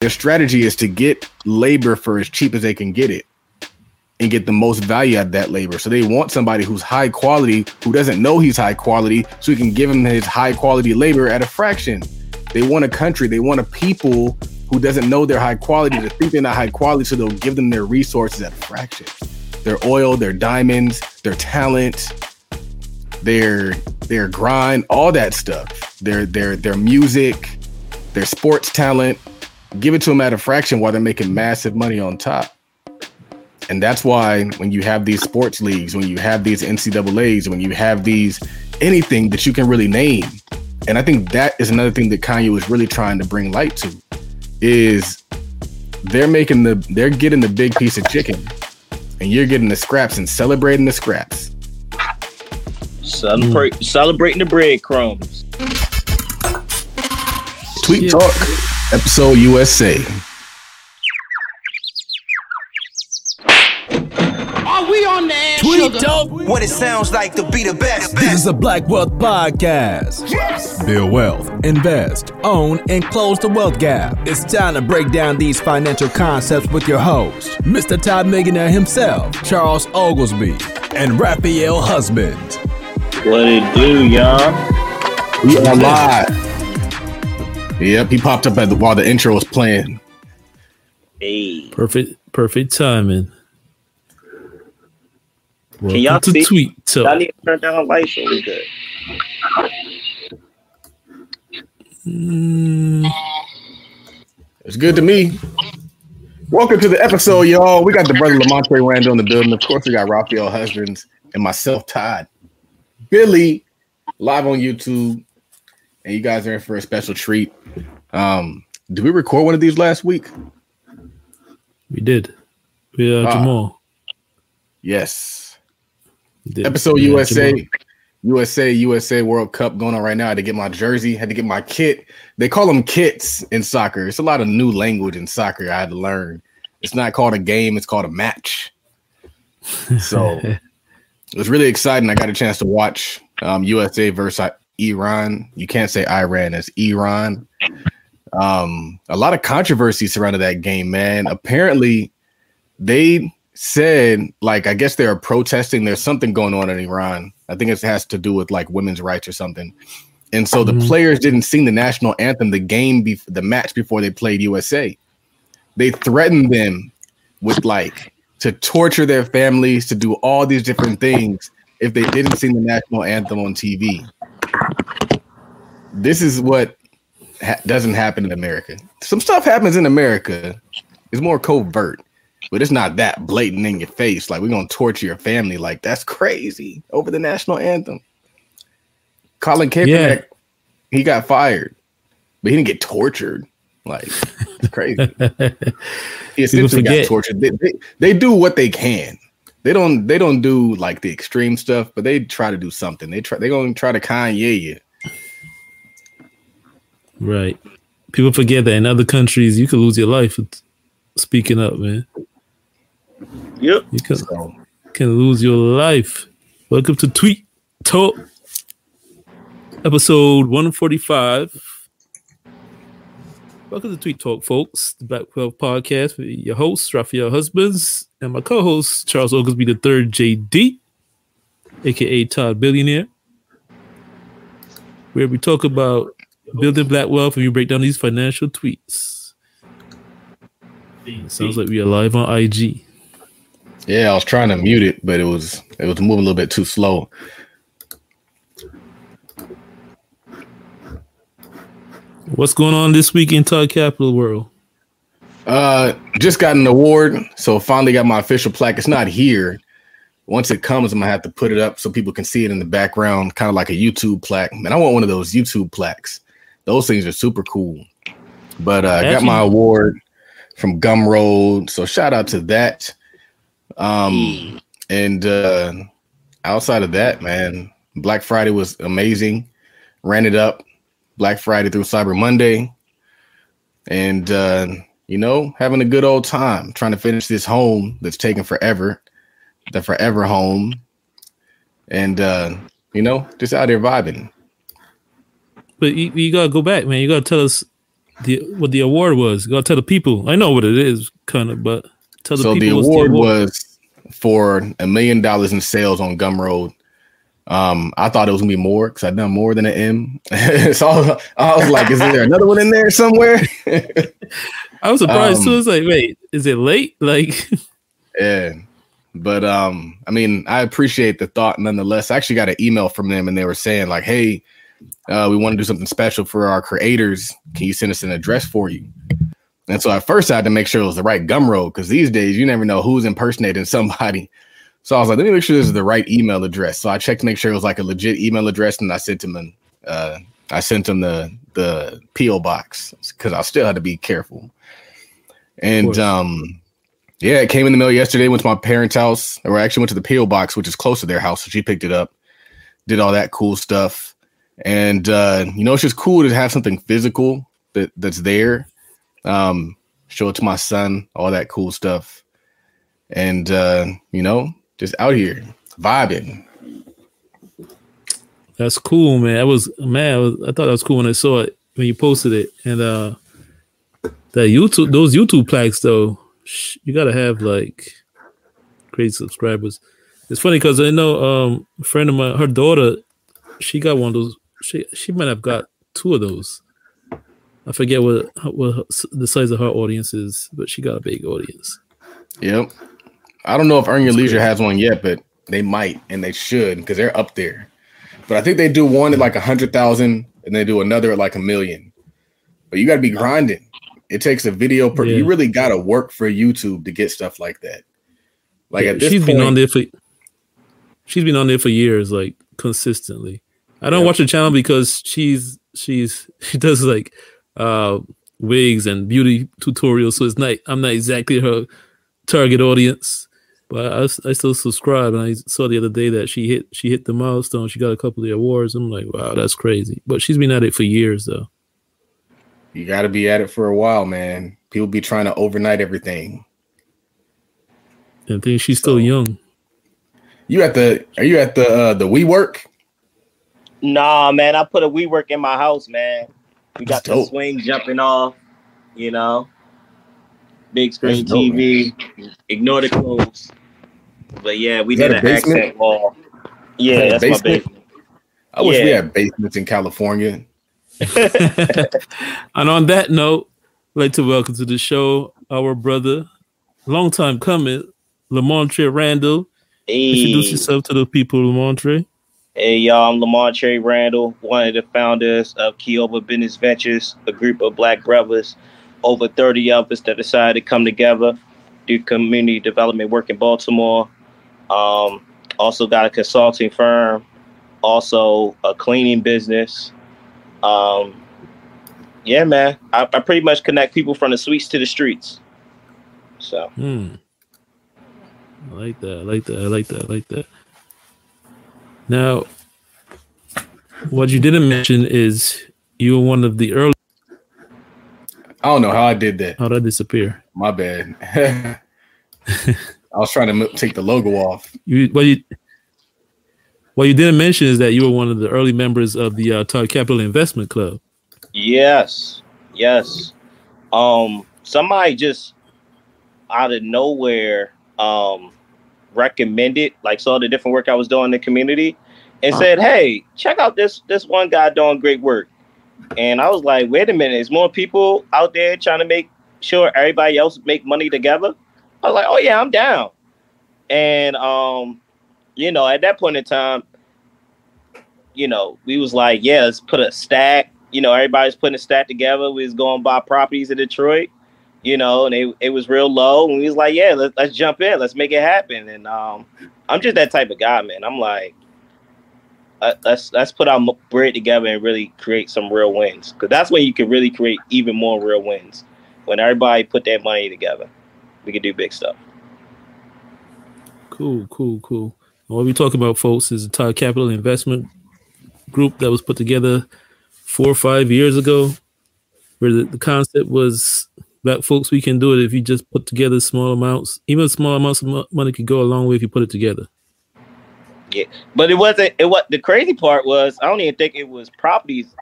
their strategy is to get labor for as cheap as they can get it and get the most value out of that labor. So they want somebody who's high quality, who doesn't know he's high quality, so he can give him his high quality labor at a fraction. They want a country, they want a people who doesn't know they're high quality to think they're not high quality, so they'll give them their resources at a fraction. Their oil, their diamonds, their talent, their their grind, all that stuff. Their their their music, their sports talent. Give it to them at a fraction while they're making massive money on top. And that's why when you have these sports leagues, when you have these NCAA's, when you have these anything that you can really name, and I think that is another thing that Kanye was really trying to bring light to, is they're making the they're getting the big piece of chicken, and you're getting the scraps and celebrating the scraps. Celebrate, mm. celebrating the breadcrumbs. Tweet yeah. Talk, episode USA. Are we on the air? Tweet Talk. What it sounds like to be the best. This is a Black Wealth podcast. Yes. Build wealth, invest, own, and close the wealth gap. It's time to break down these financial concepts with your host, Mr. Todd Millionaire himself, Charles Oglesby, and Raphael Husband. What it do, y'all? We are live. Yep, he popped up at the, while the intro was playing. Hey. Perfect, perfect timing. Welcome Can y'all to see? tweet? So I need to turn down light so we good. Mm. It's good to me. Welcome to the episode, y'all. We got the brother Lamontre Randall in the building. Of course, we got Raphael Husbands and myself, Todd. Billy, live on YouTube. And you guys are in for a special treat. Um, did we record one of these last week? We did. We uh, uh Jamal. Yes. Did, Episode yeah, USA, Jamal. USA, USA World Cup going on right now. I had to get my jersey, had to get my kit. They call them kits in soccer. It's a lot of new language in soccer I had to learn. It's not called a game, it's called a match. So it was really exciting. I got a chance to watch um, USA versus Iran. You can't say Iran, it's Iran. Um, a lot of controversy surrounded that game, man. Apparently, they said like I guess they are protesting. There's something going on in Iran. I think it has to do with like women's rights or something. And so mm-hmm. the players didn't sing the national anthem the game be- the match before they played USA. They threatened them with like to torture their families, to do all these different things if they didn't sing the national anthem on TV. This is what ha- doesn't happen in America. Some stuff happens in America. It's more covert but it's not that blatant in your face. Like we're gonna torture your family. Like that's crazy over the national anthem. Colin Kaepernick, yeah. he got fired, but he didn't get tortured. Like it's crazy. he essentially got tortured. They, they, they do what they can. They don't they don't do like the extreme stuff, but they try to do something. They try they gonna try to Kanye you. Right. People forget that in other countries you could lose your life speaking up, man. Yep. You can, so. can lose your life. Welcome to Tweet Talk, episode 145. Welcome to Tweet Talk, folks, the Black Wealth Podcast with your host, Raphael Husbands, and my co host, Charles Oglesby third JD, aka Todd Billionaire, where we talk about building black wealth and we break down these financial tweets. sounds like we are live on IG. Yeah, I was trying to mute it, but it was it was moving a little bit too slow. What's going on this week in Todd Capital World? Uh, just got an award, so finally got my official plaque. It's not here. Once it comes, I'm gonna have to put it up so people can see it in the background, kind of like a YouTube plaque. Man, I want one of those YouTube plaques. Those things are super cool. But uh, I got my award from Gumroad, so shout out to that. Um, and uh, outside of that, man, Black Friday was amazing. Ran it up Black Friday through Cyber Monday, and uh, you know, having a good old time trying to finish this home that's taken forever, the forever home, and uh, you know, just out there vibing. But you, you gotta go back, man. You gotta tell us the what the award was. Go tell the people. I know what it is, kind of, but tell the so people. award, the award was for a million dollars in sales on Gumroad. Um, I thought it was gonna be more because I'd done more than an M. so I was, I was, like, is there another one in there somewhere? I was surprised um, too. It's like, wait, is it late? Like, yeah. But um, I mean, I appreciate the thought nonetheless. I actually got an email from them and they were saying, like, hey, uh, we want to do something special for our creators. Can you send us an address for you? And so at first I had to make sure it was the right Gumroad because these days you never know who's impersonating somebody. So I was like, let me make sure this is the right email address. So I checked to make sure it was like a legit email address, and I sent him an, uh, I sent him the the PO box because I still had to be careful. And um, yeah, it came in the mail yesterday. Went to my parents' house, or I actually went to the PO box, which is close to their house. So she picked it up, did all that cool stuff, and uh, you know, it's just cool to have something physical that that's there. Um, show it to my son, all that cool stuff, and uh, you know, just out here vibing. That's cool, man. I was man. I, was, I thought that was cool when I saw it when you posted it, and uh, that YouTube, those YouTube plaques though, you gotta have like crazy subscribers. It's funny because I know um, a friend of mine, her daughter, she got one of those. She she might have got two of those. I forget what what the size of her audience is, but she got a big audience. Yep. I don't know if Earn Your Leisure has one yet, but they might and they should because they're up there. But I think they do one at like a hundred thousand and they do another at like a million. But you got to be grinding. It takes a video per. Yeah. You really got to work for YouTube to get stuff like that. Like yeah, at this she's point, been on there for. She's been on there for years, like consistently. I don't yeah. watch the channel because she's she's she does like uh wigs and beauty tutorials, so it's not I'm not exactly her target audience. But I, I still subscribe, and I saw the other day that she hit she hit the milestone. She got a couple of awards. I'm like, wow, that's crazy. But she's been at it for years, though. You got to be at it for a while, man. People be trying to overnight everything. And think she's still so, young. You at the? Are you at the uh, the WeWork? Nah, man. I put a WeWork in my house, man. We got the swing jumping off. You know, big screen dope, TV. Man. Ignore the clothes. But yeah, we did an accent wall. Yeah, that's basement? my basement. I wish yeah. we had basements in California. and on that note, I'd like to welcome to the show our brother, long time coming, Lamontre Randall. Hey. Introduce yourself to the people, Lamontre. Hey y'all, I'm Lamontre Randall, one of the founders of Kioba Business Ventures, a group of black brothers, over 30 of us that decided to come together, do community development work in Baltimore. Um, also got a consulting firm, also a cleaning business. Um, yeah, man, I, I, pretty much connect people from the suites to the streets. So, hmm. I like that. I like that. I like that. I like that. Now, what you didn't mention is you were one of the early. I don't know how I did that. How did I disappear? My bad. I was trying to take the logo off. You what you what you didn't mention is that you were one of the early members of the uh, Todd Capital Investment Club. Yes, yes. Um, somebody just out of nowhere um recommended, like saw the different work I was doing in the community, and said, "Hey, check out this this one guy doing great work." And I was like, "Wait a minute, is more people out there trying to make sure everybody else make money together?" I was like, oh yeah, I'm down. And um, you know, at that point in time, you know, we was like, yeah, let's put a stack. You know, everybody's putting a stack together. We was going buy properties in Detroit, you know, and it, it was real low. And we was like, yeah, let's, let's jump in, let's make it happen. And um, I'm just that type of guy, man. I'm like, uh, let's let's put our bread together and really create some real wins because that's when you can really create even more real wins when everybody put their money together we could do big stuff. Cool, cool, cool. what we talking about, folks, is the Todd Capital Investment Group that was put together four or five years ago, where the, the concept was that folks, we can do it if you just put together small amounts. Even small amounts of money could go a long way if you put it together. Yeah, but it wasn't. It what the crazy part was. I don't even think it was properties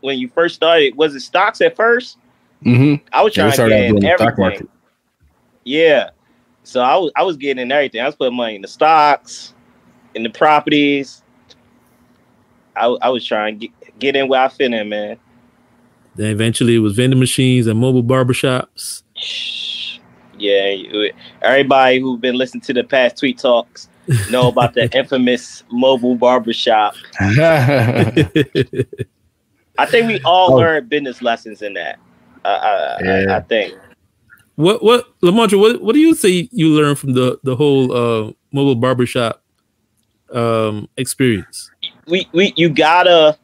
when you first started. Was it stocks at first? Mm-hmm. I was trying to get in everything. Yeah. So I was I was getting in everything. I was putting money in the stocks, in the properties. I, I was trying to get, get in where I fit in, man. Then eventually it was vending machines and mobile barbershops. Yeah, everybody who's been listening to the past tweet talks know about the infamous mobile barbershop. I think we all oh. learned business lessons in that. Uh, yeah. I, I, think. What what Lamontre, what what do you say you learned from the the whole uh, mobile barbershop um, experience? We we you gotta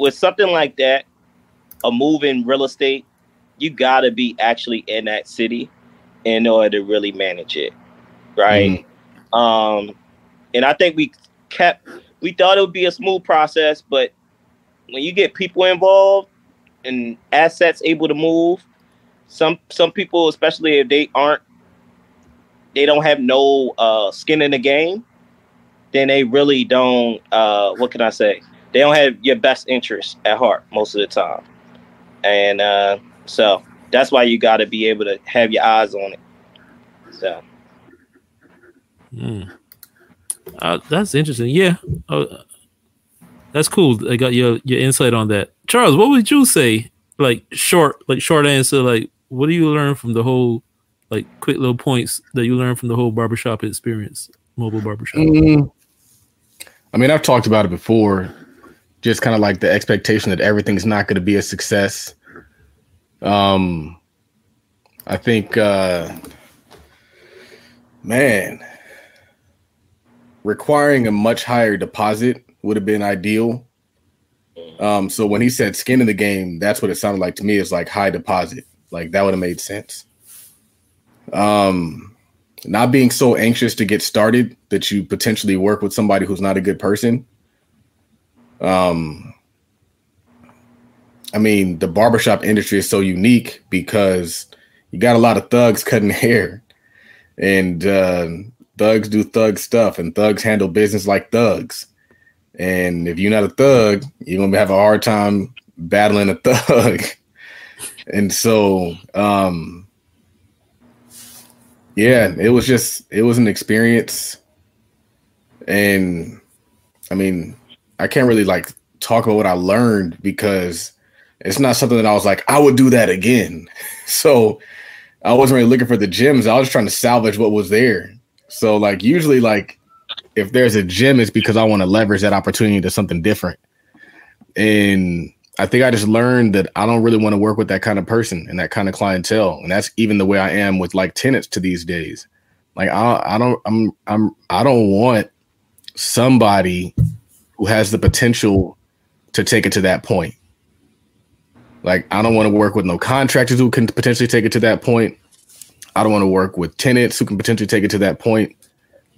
with something like that, a move in real estate, you gotta be actually in that city in order to really manage it, right? Mm. Um, and I think we kept we thought it would be a smooth process, but when you get people involved and assets able to move, some some people, especially if they aren't, they don't have no uh, skin in the game, then they really don't. Uh, what can I say? They don't have your best interest at heart most of the time, and uh, so that's why you got to be able to have your eyes on it. So. Mm. Uh, that's interesting. Yeah, uh, that's cool. I got your your insight on that. Charles, what would you say? Like short, like short answer. Like, what do you learn from the whole, like, quick little points that you learn from the whole barbershop experience, mobile barbershop? Mm, I mean, I've talked about it before. Just kind of like the expectation that everything's not going to be a success. Um, I think, uh, man, requiring a much higher deposit would have been ideal. Um, so when he said skin in the game, that's what it sounded like to me. Is like high deposit, like that would have made sense. Um, not being so anxious to get started that you potentially work with somebody who's not a good person. Um, I mean, the barbershop industry is so unique because you got a lot of thugs cutting hair, and uh, thugs do thug stuff and thugs handle business like thugs. And if you're not a thug, you're gonna have a hard time battling a thug. And so um yeah, it was just it was an experience. And I mean, I can't really like talk about what I learned because it's not something that I was like, I would do that again. So I wasn't really looking for the gems. I was trying to salvage what was there. So like usually like if there's a gym, it's because I want to leverage that opportunity to something different. And I think I just learned that I don't really want to work with that kind of person and that kind of clientele. And that's even the way I am with like tenants to these days. Like I, I don't I'm I'm I don't want somebody who has the potential to take it to that point. Like I don't want to work with no contractors who can potentially take it to that point. I don't want to work with tenants who can potentially take it to that point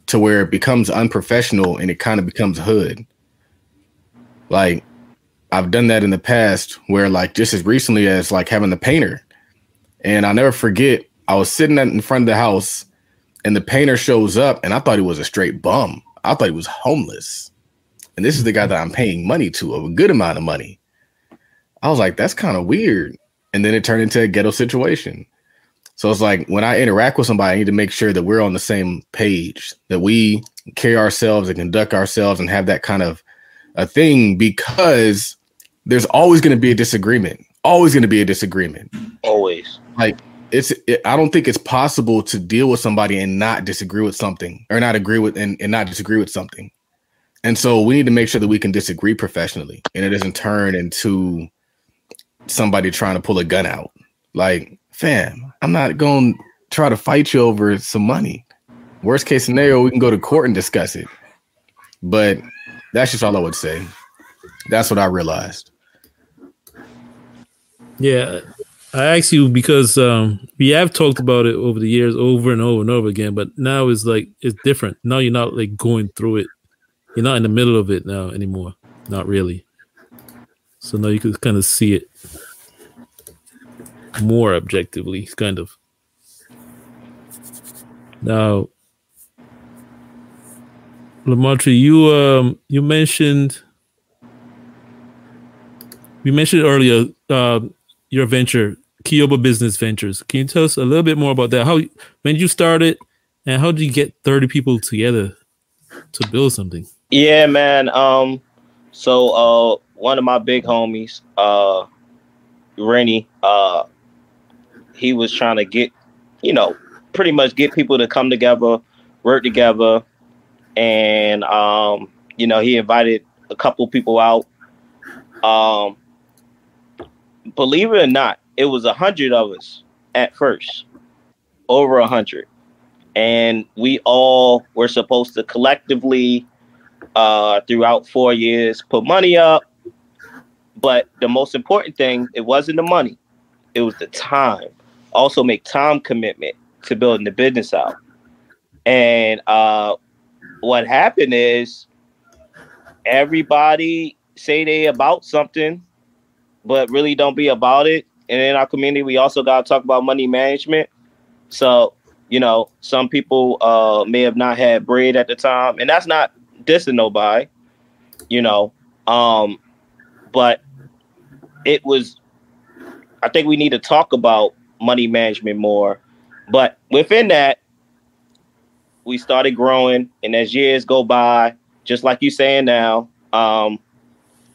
to where it becomes unprofessional and it kind of becomes hood. Like I've done that in the past where like just as recently as like having the painter. And I'll never forget, I was sitting in front of the house and the painter shows up and I thought he was a straight bum. I thought he was homeless. And this is the guy that I'm paying money to, a good amount of money. I was like, that's kind of weird. And then it turned into a ghetto situation. So it's like when I interact with somebody, I need to make sure that we're on the same page, that we carry ourselves and conduct ourselves and have that kind of a thing because there's always going to be a disagreement. Always going to be a disagreement. Always. Like it's it, I don't think it's possible to deal with somebody and not disagree with something or not agree with and, and not disagree with something. And so we need to make sure that we can disagree professionally and it doesn't turn into somebody trying to pull a gun out. Like fam, I'm not going to try to fight you over some money. Worst case scenario, we can go to court and discuss it. But that's just all I would say. That's what I realized. Yeah, I asked you because um, we have talked about it over the years, over and over and over again. But now it's like it's different. Now you're not like going through it. You're not in the middle of it now anymore. Not really. So now you can kind of see it more objectively, kind of. Now, Lamontre, you um you mentioned we mentioned earlier uh, your venture Kioba Business Ventures. Can you tell us a little bit more about that? How when you started, and how did you get thirty people together to build something? Yeah, man. Um, so uh, one of my big homies, uh, Rennie, uh, he was trying to get, you know, pretty much get people to come together, work together, and um, you know, he invited a couple people out. Um, believe it or not, it was a hundred of us at first, over a hundred, and we all were supposed to collectively, uh, throughout four years, put money up. But the most important thing, it wasn't the money; it was the time. Also, make time commitment to building the business out. And uh, what happened is everybody say they about something, but really don't be about it. And in our community, we also got to talk about money management. So, you know, some people uh, may have not had bread at the time, and that's not dissing nobody, you know. Um, but it was, I think we need to talk about money management more. But within that, we started growing, and as years go by, just like you saying now, um,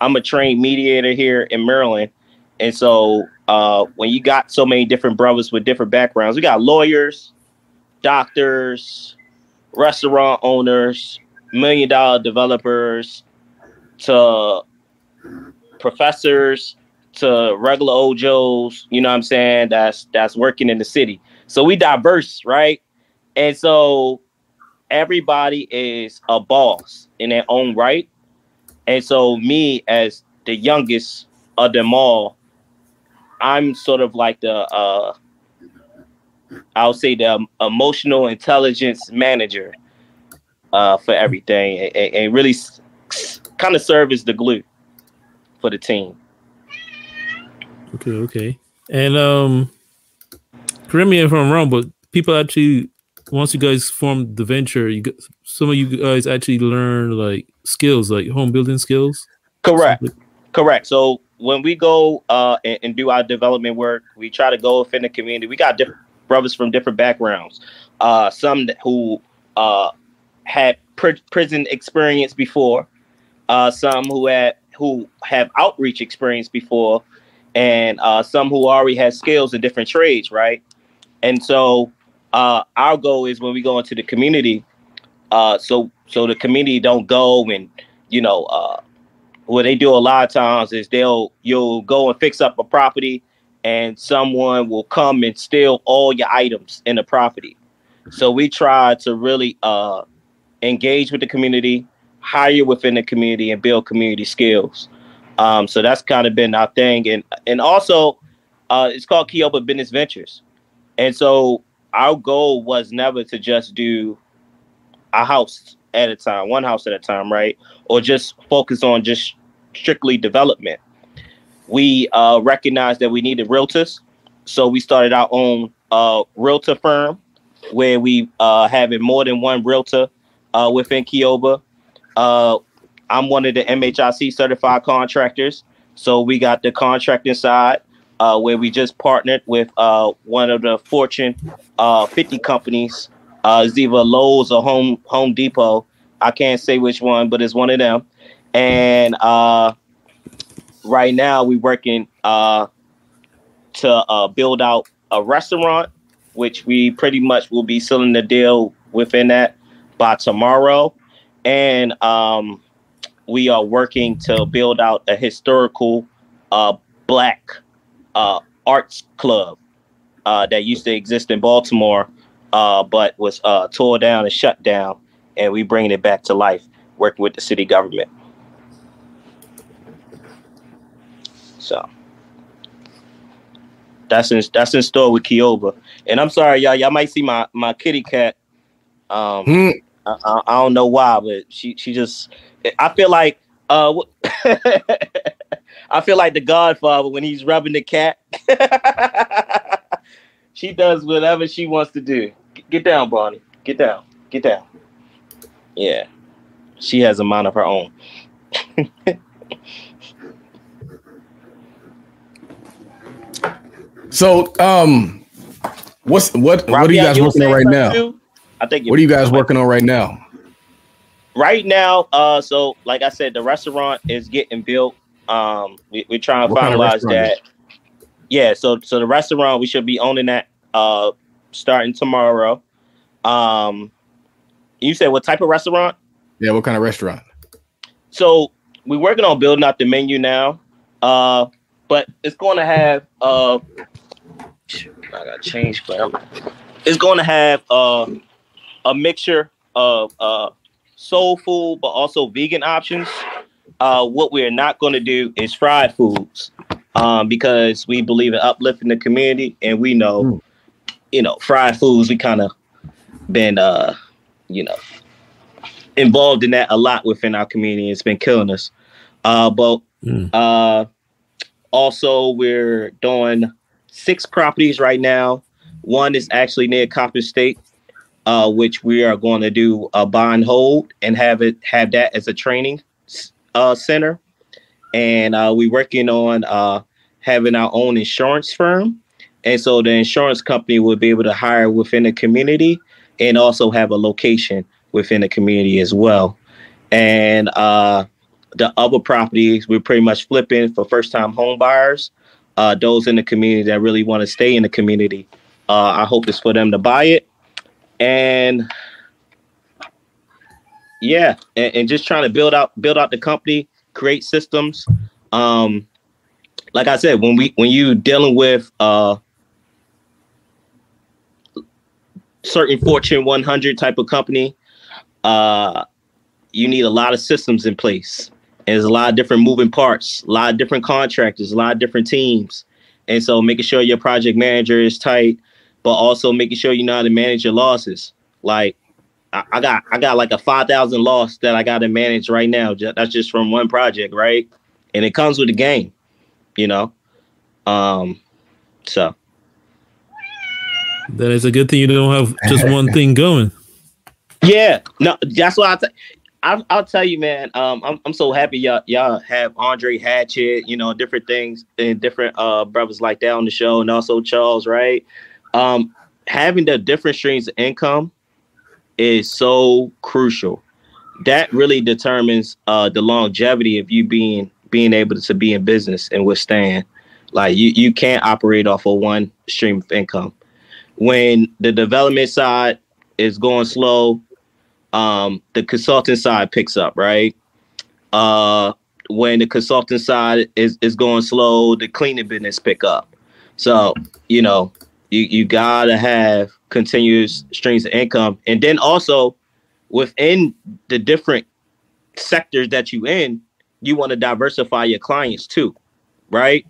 I'm a trained mediator here in Maryland, and so uh, when you got so many different brothers with different backgrounds, we got lawyers, doctors, restaurant owners, million dollar developers, to professors, to regular old Joes. You know what I'm saying? That's that's working in the city. So we diverse, right? And so everybody is a boss in their own right. And so me as the youngest of them all, I'm sort of like the uh I'll say the emotional intelligence manager uh for everything and, and really kind of serve as the glue for the team. Okay, okay. And um correct me if I'm wrong, but people actually once you guys form the venture, you some of you guys actually learn like skills, like home building skills. Correct. Correct. So when we go uh, and, and, do our development work, we try to go within the community. We got different brothers from different backgrounds. Uh, some who uh, had pr- prison experience before, uh, some who had who have outreach experience before, and uh, some who already had skills in different trades, right? And so uh, our goal is when we go into the community, uh, so so the community don't go and you know uh, what they do a lot of times is they'll you'll go and fix up a property and someone will come and steal all your items in the property. So we try to really uh, engage with the community, hire within the community, and build community skills. Um, so that's kind of been our thing, and and also uh, it's called Kioba Business Ventures, and so our goal was never to just do a house at a time, one house at a time, right? Or just focus on just strictly development. We uh, recognized that we needed realtors, so we started our own uh, realtor firm where we uh, having more than one realtor uh, within Kioba. Uh, I'm one of the MHIC certified contractors, so we got the contracting side uh, where we just partnered with uh, one of the Fortune uh, 50 companies. Uh, it's either Lowe's or Home Home Depot. I can't say which one, but it's one of them. And uh, right now, we're working uh, to uh, build out a restaurant, which we pretty much will be sealing the deal within that by tomorrow. And um, we are working to build out a historical black uh, arts club uh, that used to exist in Baltimore, uh, but was uh, tore down and shut down, and we bringing it back to life, working with the city government. So that's in that's in store with Kioba. And I'm sorry, y'all. Y'all might see my my kitty cat. Um, mm. I, I, don't know why, but she she just. I feel like uh. I feel like the Godfather when he's rubbing the cat. she does whatever she wants to do. Get down, Bonnie. Get down. Get down. Yeah. She has a mind of her own. So, um, what's what? Robbie, what are you guys working on right now? Too? I think. What are you guys working on right now? Right now, uh, so like I said, the restaurant is getting built. Um, we, we're trying to what finalize kind of that. Yeah, so so the restaurant we should be owning that uh starting tomorrow. Um, you said what type of restaurant? Yeah, what kind of restaurant? So we're working on building out the menu now. Uh, but it's going to have uh, I got change, but it's going to have uh, a mixture of uh, soul food, but also vegan options. Uh, what we're not going to do is fried foods um, because we believe in uplifting the community, and we know, mm. you know, fried foods. We kind of been, uh, you know, involved in that a lot within our community. It's been killing us. Uh, but mm. uh, also, we're doing six properties right now. One is actually near Coppin State, uh, which we are going to do a bond hold and have it have that as a training uh, center. And uh, we're working on uh, having our own insurance firm. And so the insurance company will be able to hire within the community and also have a location within the community as well. And uh, the other properties we're pretty much flipping for first time home buyers, uh, those in the community that really want to stay in the community. Uh, I hope it's for them to buy it. And yeah, and, and, just trying to build out build out the company, create systems. Um, like I said, when we when you dealing with uh certain Fortune 100 type of company, uh, you need a lot of systems in place. And there's a lot of different moving parts, a lot of different contractors, a lot of different teams. And so making sure your project manager is tight, but also making sure you know how to manage your losses. Like I, I got I got like a five thousand loss that I got to manage right now. That's just from one project, right? And it comes with the game, you know. Um, so that is a good thing you don't have just one thing going. Yeah, no, that's why I. T- I'll, I'll tell you, man. Um, I'm I'm so happy y'all y'all have Andre Hatchet, you know, different things and different uh brothers like that on the show, and also Charles, right? Um, having the different streams of income is so crucial. That really determines uh the longevity of you being being able to be in business and withstand. Like you you can't operate off of one stream of income. When the development side is going slow, um, the consulting side picks up, right? Uh, when the consulting side is, is going slow, the cleaning business pick up. So, you know, you, you gotta have continuous streams of income. And then also within the different sectors that you in, you want to diversify your clients too, right?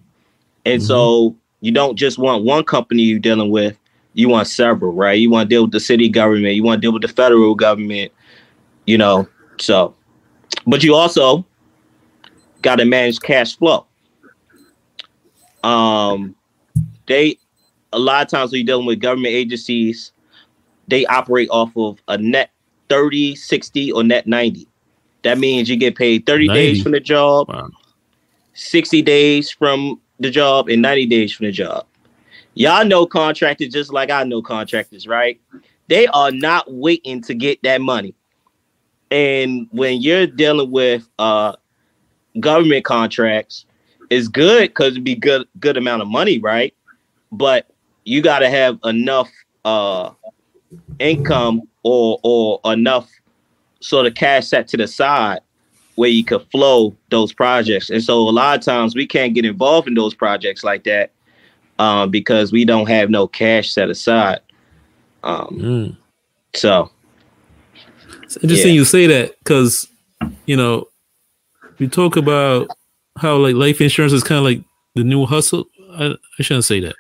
And mm-hmm. so you don't just want one company you're dealing with, you want several, right? You want to deal with the city government, you want to deal with the federal government, you know. So, but you also got to manage cash flow. Um, they a lot of times when you're dealing with government agencies, they operate off of a net 30, 60, or net 90. That means you get paid 30 90. days from the job, wow. 60 days from the job, and 90 days from the job. Y'all know contractors just like I know contractors, right? They are not waiting to get that money. And when you're dealing with uh government contracts, it's good because it'd be good good amount of money, right? But you gotta have enough uh income or or enough sort of cash set to the side where you could flow those projects. And so a lot of times we can't get involved in those projects like that um, because we don't have no cash set aside. Um, mm. So it's interesting yeah. you say that because you know we talk about how like life insurance is kind of like the new hustle. I, I shouldn't say that.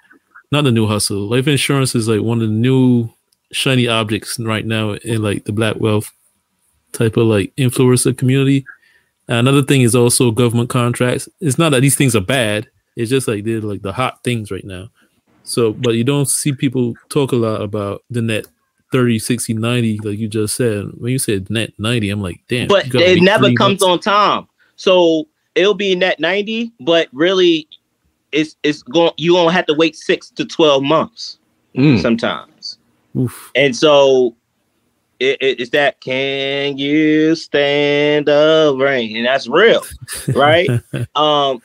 Not the new hustle. Life insurance is like one of the new shiny objects right now in like the black wealth type of like influencer community. another thing is also government contracts. It's not that these things are bad. It's just like they're like the hot things right now. So, but you don't see people talk a lot about the net 30, 60, 90, like you just said. When you said net 90, I'm like, damn. But it never comes months. on time. So it'll be net 90, but really it's it's going you gonna have to wait six to twelve months mm. sometimes. Oof. And so it, it, it's that can you stand the rain? And that's real, right? um,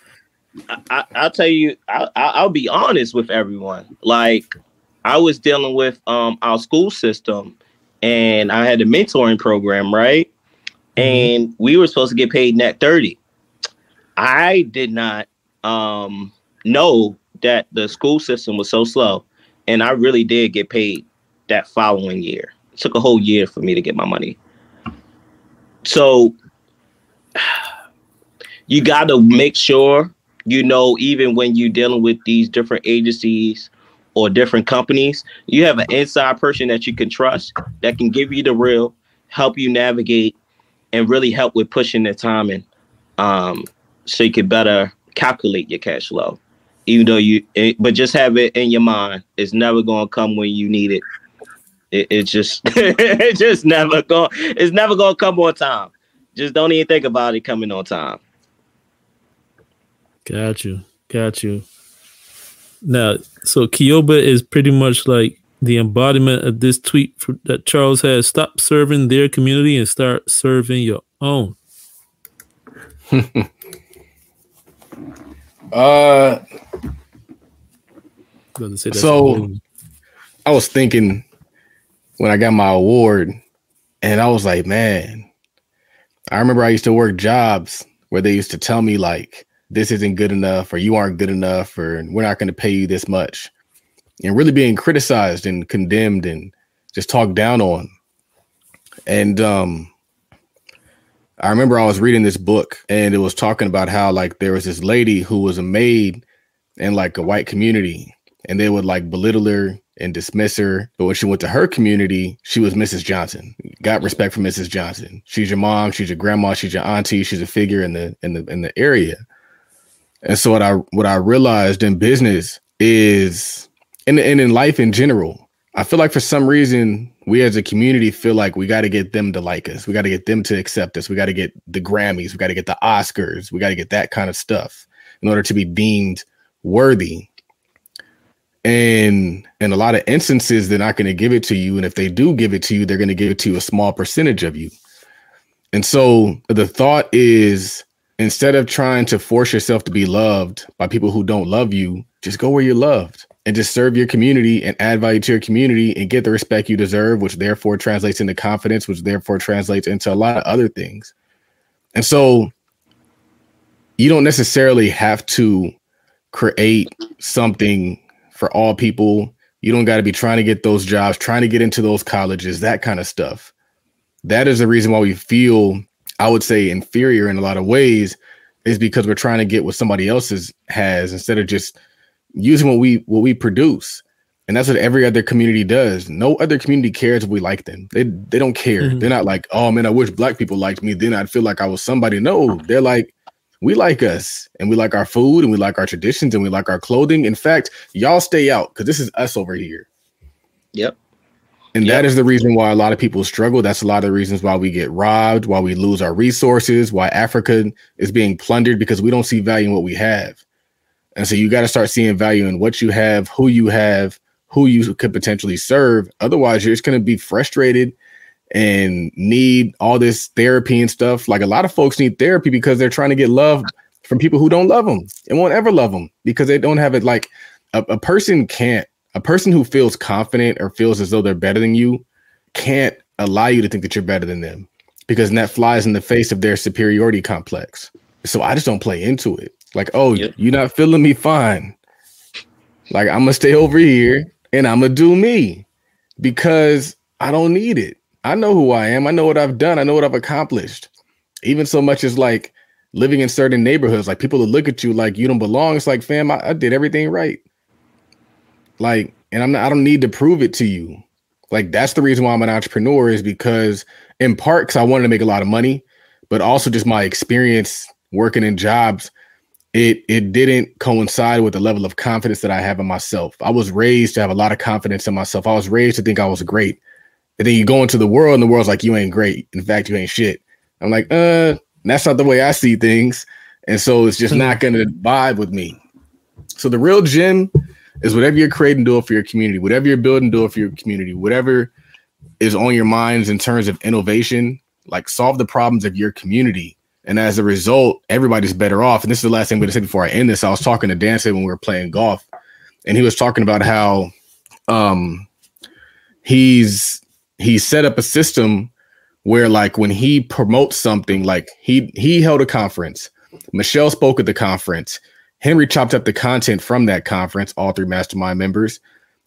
I, will tell you, I, I'll be honest with everyone. Like I was dealing with um our school system, and I had a mentoring program, right? Mm-hmm. And we were supposed to get paid net thirty. I did not um know that the school system was so slow, and I really did get paid that following year. It took a whole year for me to get my money. So you got to make sure you know even when you're dealing with these different agencies or different companies, you have an inside person that you can trust that can give you the real, help you navigate, and really help with pushing the timing, um, so you can better calculate your cash flow. Even though you, it, but just have it in your mind. It's never gonna come when you need it. It, it just, it just never going. It's never gonna come on time. Just don't even think about it coming on time. Got you. Got you. Now, so Kioba is pretty much like the embodiment of this tweet for, that Charles has. Stop serving their community and start serving your own. uh, so I was thinking when I got my award, and I was like, man, I remember I used to work jobs where they used to tell me like, this isn't good enough or you aren't good enough or we're not going to pay you this much. And really being criticized and condemned and just talked down on. And um i remember i was reading this book and it was talking about how like there was this lady who was a maid in like a white community and they would like belittle her and dismiss her. But when she went to her community she was mrs johnson. Got respect for mrs johnson. She's your mom she's your grandma she's your auntie she's a figure in the in the in the area. And so what I what I realized in business is and, and in life in general, I feel like for some reason we as a community feel like we got to get them to like us. We got to get them to accept us. We got to get the Grammys. We got to get the Oscars. We got to get that kind of stuff in order to be deemed worthy. And in a lot of instances, they're not going to give it to you. And if they do give it to you, they're going to give it to a small percentage of you. And so the thought is instead of trying to force yourself to be loved by people who don't love you, just go where you're loved and just serve your community and add value to your community and get the respect you deserve, which therefore translates into confidence, which therefore translates into a lot of other things. And so you don't necessarily have to create something for all people. You don't got to be trying to get those jobs, trying to get into those colleges, that kind of stuff. That is the reason why we feel I would say inferior in a lot of ways is because we're trying to get what somebody else's has instead of just using what we what we produce. And that's what every other community does. No other community cares if we like them. They they don't care. Mm-hmm. They're not like, oh man, I wish black people liked me. Then I'd feel like I was somebody. No, they're like, we like us and we like our food and we like our traditions and we like our clothing. In fact, y'all stay out because this is us over here. Yep. And yep. that is the reason why a lot of people struggle. That's a lot of the reasons why we get robbed, why we lose our resources, why Africa is being plundered because we don't see value in what we have. And so you got to start seeing value in what you have, who you have, who you could potentially serve. Otherwise, you're just going to be frustrated and need all this therapy and stuff. Like a lot of folks need therapy because they're trying to get love from people who don't love them and won't ever love them because they don't have it. Like a, a person can't a person who feels confident or feels as though they're better than you can't allow you to think that you're better than them because that flies in the face of their superiority complex. So I just don't play into it. Like, oh, yep. you're not feeling me fine. Like I'm gonna stay over here and I'm gonna do me because I don't need it. I know who I am. I know what I've done. I know what I've accomplished. Even so much as like living in certain neighborhoods, like people that look at you like you don't belong. It's like, fam, I, I did everything right. Like, and I'm not, I don't need to prove it to you. Like that's the reason why I'm an entrepreneur is because in part because I wanted to make a lot of money, but also just my experience working in jobs, it it didn't coincide with the level of confidence that I have in myself. I was raised to have a lot of confidence in myself. I was raised to think I was great. And then you go into the world and the world's like, you ain't great. In fact, you ain't shit. I'm like, uh, that's not the way I see things. And so it's just not gonna vibe with me. So the real gym is whatever you're creating, do it for your community. Whatever you're building, do it for your community. Whatever is on your minds in terms of innovation, like solve the problems of your community. And as a result, everybody's better off. And this is the last thing I'm going to say before I end this. I was talking to Dan when we were playing golf, and he was talking about how um, he's he set up a system where like when he promotes something, like he he held a conference, Michelle spoke at the conference, Henry chopped up the content from that conference, all three mastermind members,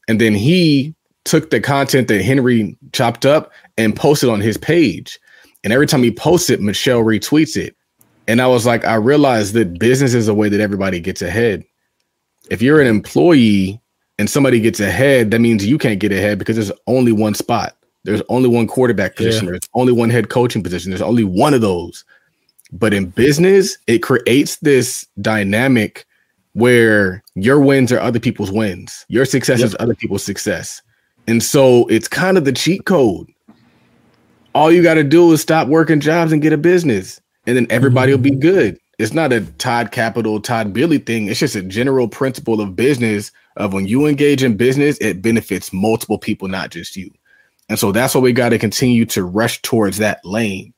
and then he took the content that Henry chopped up and posted on his page. And every time he posts it, Michelle retweets it. And I was like, I realized that business is a way that everybody gets ahead. If you're an employee and somebody gets ahead, that means you can't get ahead because there's only one spot. There's only one quarterback position. Yeah. There's only one head coaching position. There's only one of those. But in business, it creates this dynamic where your wins are other people's wins. Your success yep. is other people's success. And so it's kind of the cheat code. All you got to do is stop working jobs and get a business, and then everybody will be mm-hmm. good. It's not a Todd Capital, Todd Billy thing. It's just a general principle of business of when you engage in business, it benefits multiple people, not just you. And so that's what we got to continue to rush towards that lane.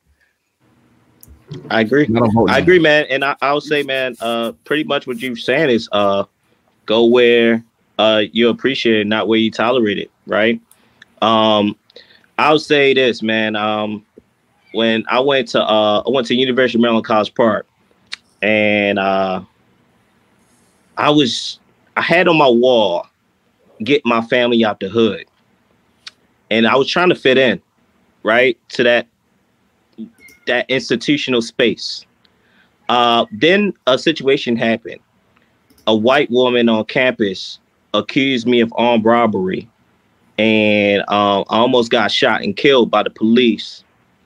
I agree. I agree, man. And I, I'll say, man, uh, pretty much what you're saying is uh, go where uh, you appreciate it, not where you tolerate it, right? Um, I'll say this, man. Um, when I went to uh, I went to University of Maryland College Park, and uh, I was I had on my wall, get my family out the hood, and I was trying to fit in, right, to that that institutional space. Uh, then a situation happened. A white woman on campus accused me of armed robbery, and um, I almost got shot and killed by the police.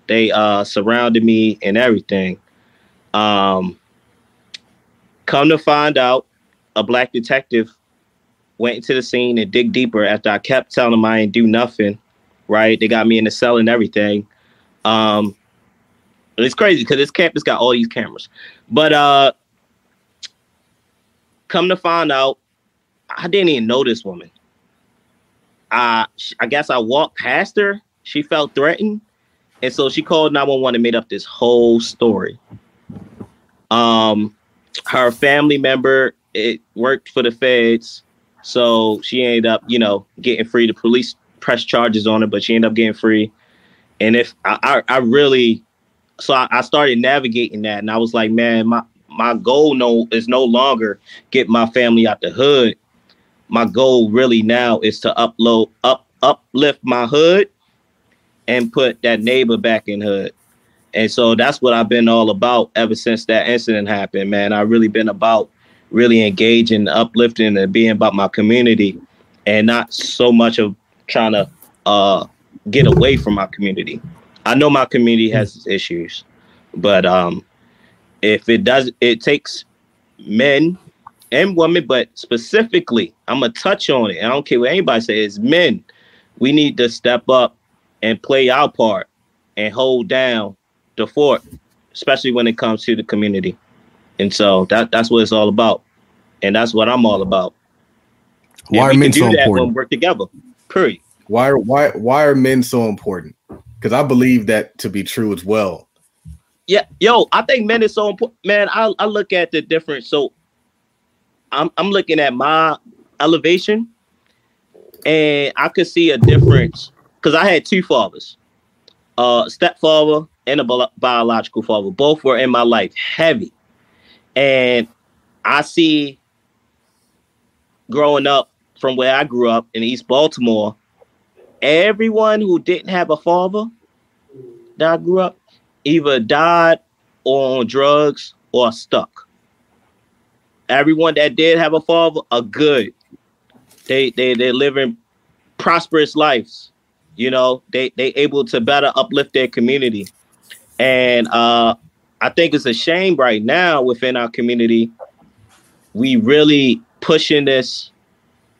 They uh, surrounded me and everything. Um, come to find out, a black detective went into the scene and dig deeper after I kept telling them I ain't do nothing. Right? They got me in the cell and everything. Um, it's crazy because this campus got all these cameras. But uh, come to find out, I didn't even know this woman. I I guess I walked past her. She felt threatened, and so she called 911 and made up this whole story. Um, her family member it worked for the feds, so she ended up, you know, getting free. The police pressed charges on her, but she ended up getting free. And if I, I, I really, so I, I started navigating that, and I was like, man, my my goal no is no longer get my family out the hood my goal really now is to upload up uplift my hood and put that neighbor back in hood. And so that's what I've been all about ever since that incident happened, man. I've really been about really engaging, uplifting, and being about my community and not so much of trying to uh, get away from my community. I know my community has issues, but um, if it does, it takes men and women, but specifically, I'm gonna touch on it. I don't care what anybody says. Men, we need to step up and play our part and hold down the fort, especially when it comes to the community. And so that that's what it's all about, and that's what I'm all about. Why and are men so important? When work together. Period. Why are why why are men so important? Because I believe that to be true as well. Yeah, yo, I think men is so important. Man, I, I look at the difference. So I'm I'm looking at my elevation, and I could see a difference because I had two fathers, uh, stepfather and a bi- biological father. Both were in my life heavy, and I see growing up from where I grew up in East Baltimore, everyone who didn't have a father that I grew up either died or on drugs or stuck everyone that did have a father are good. They they they're living prosperous lives. You know, they they able to better uplift their community. And uh I think it's a shame right now within our community. We really pushing this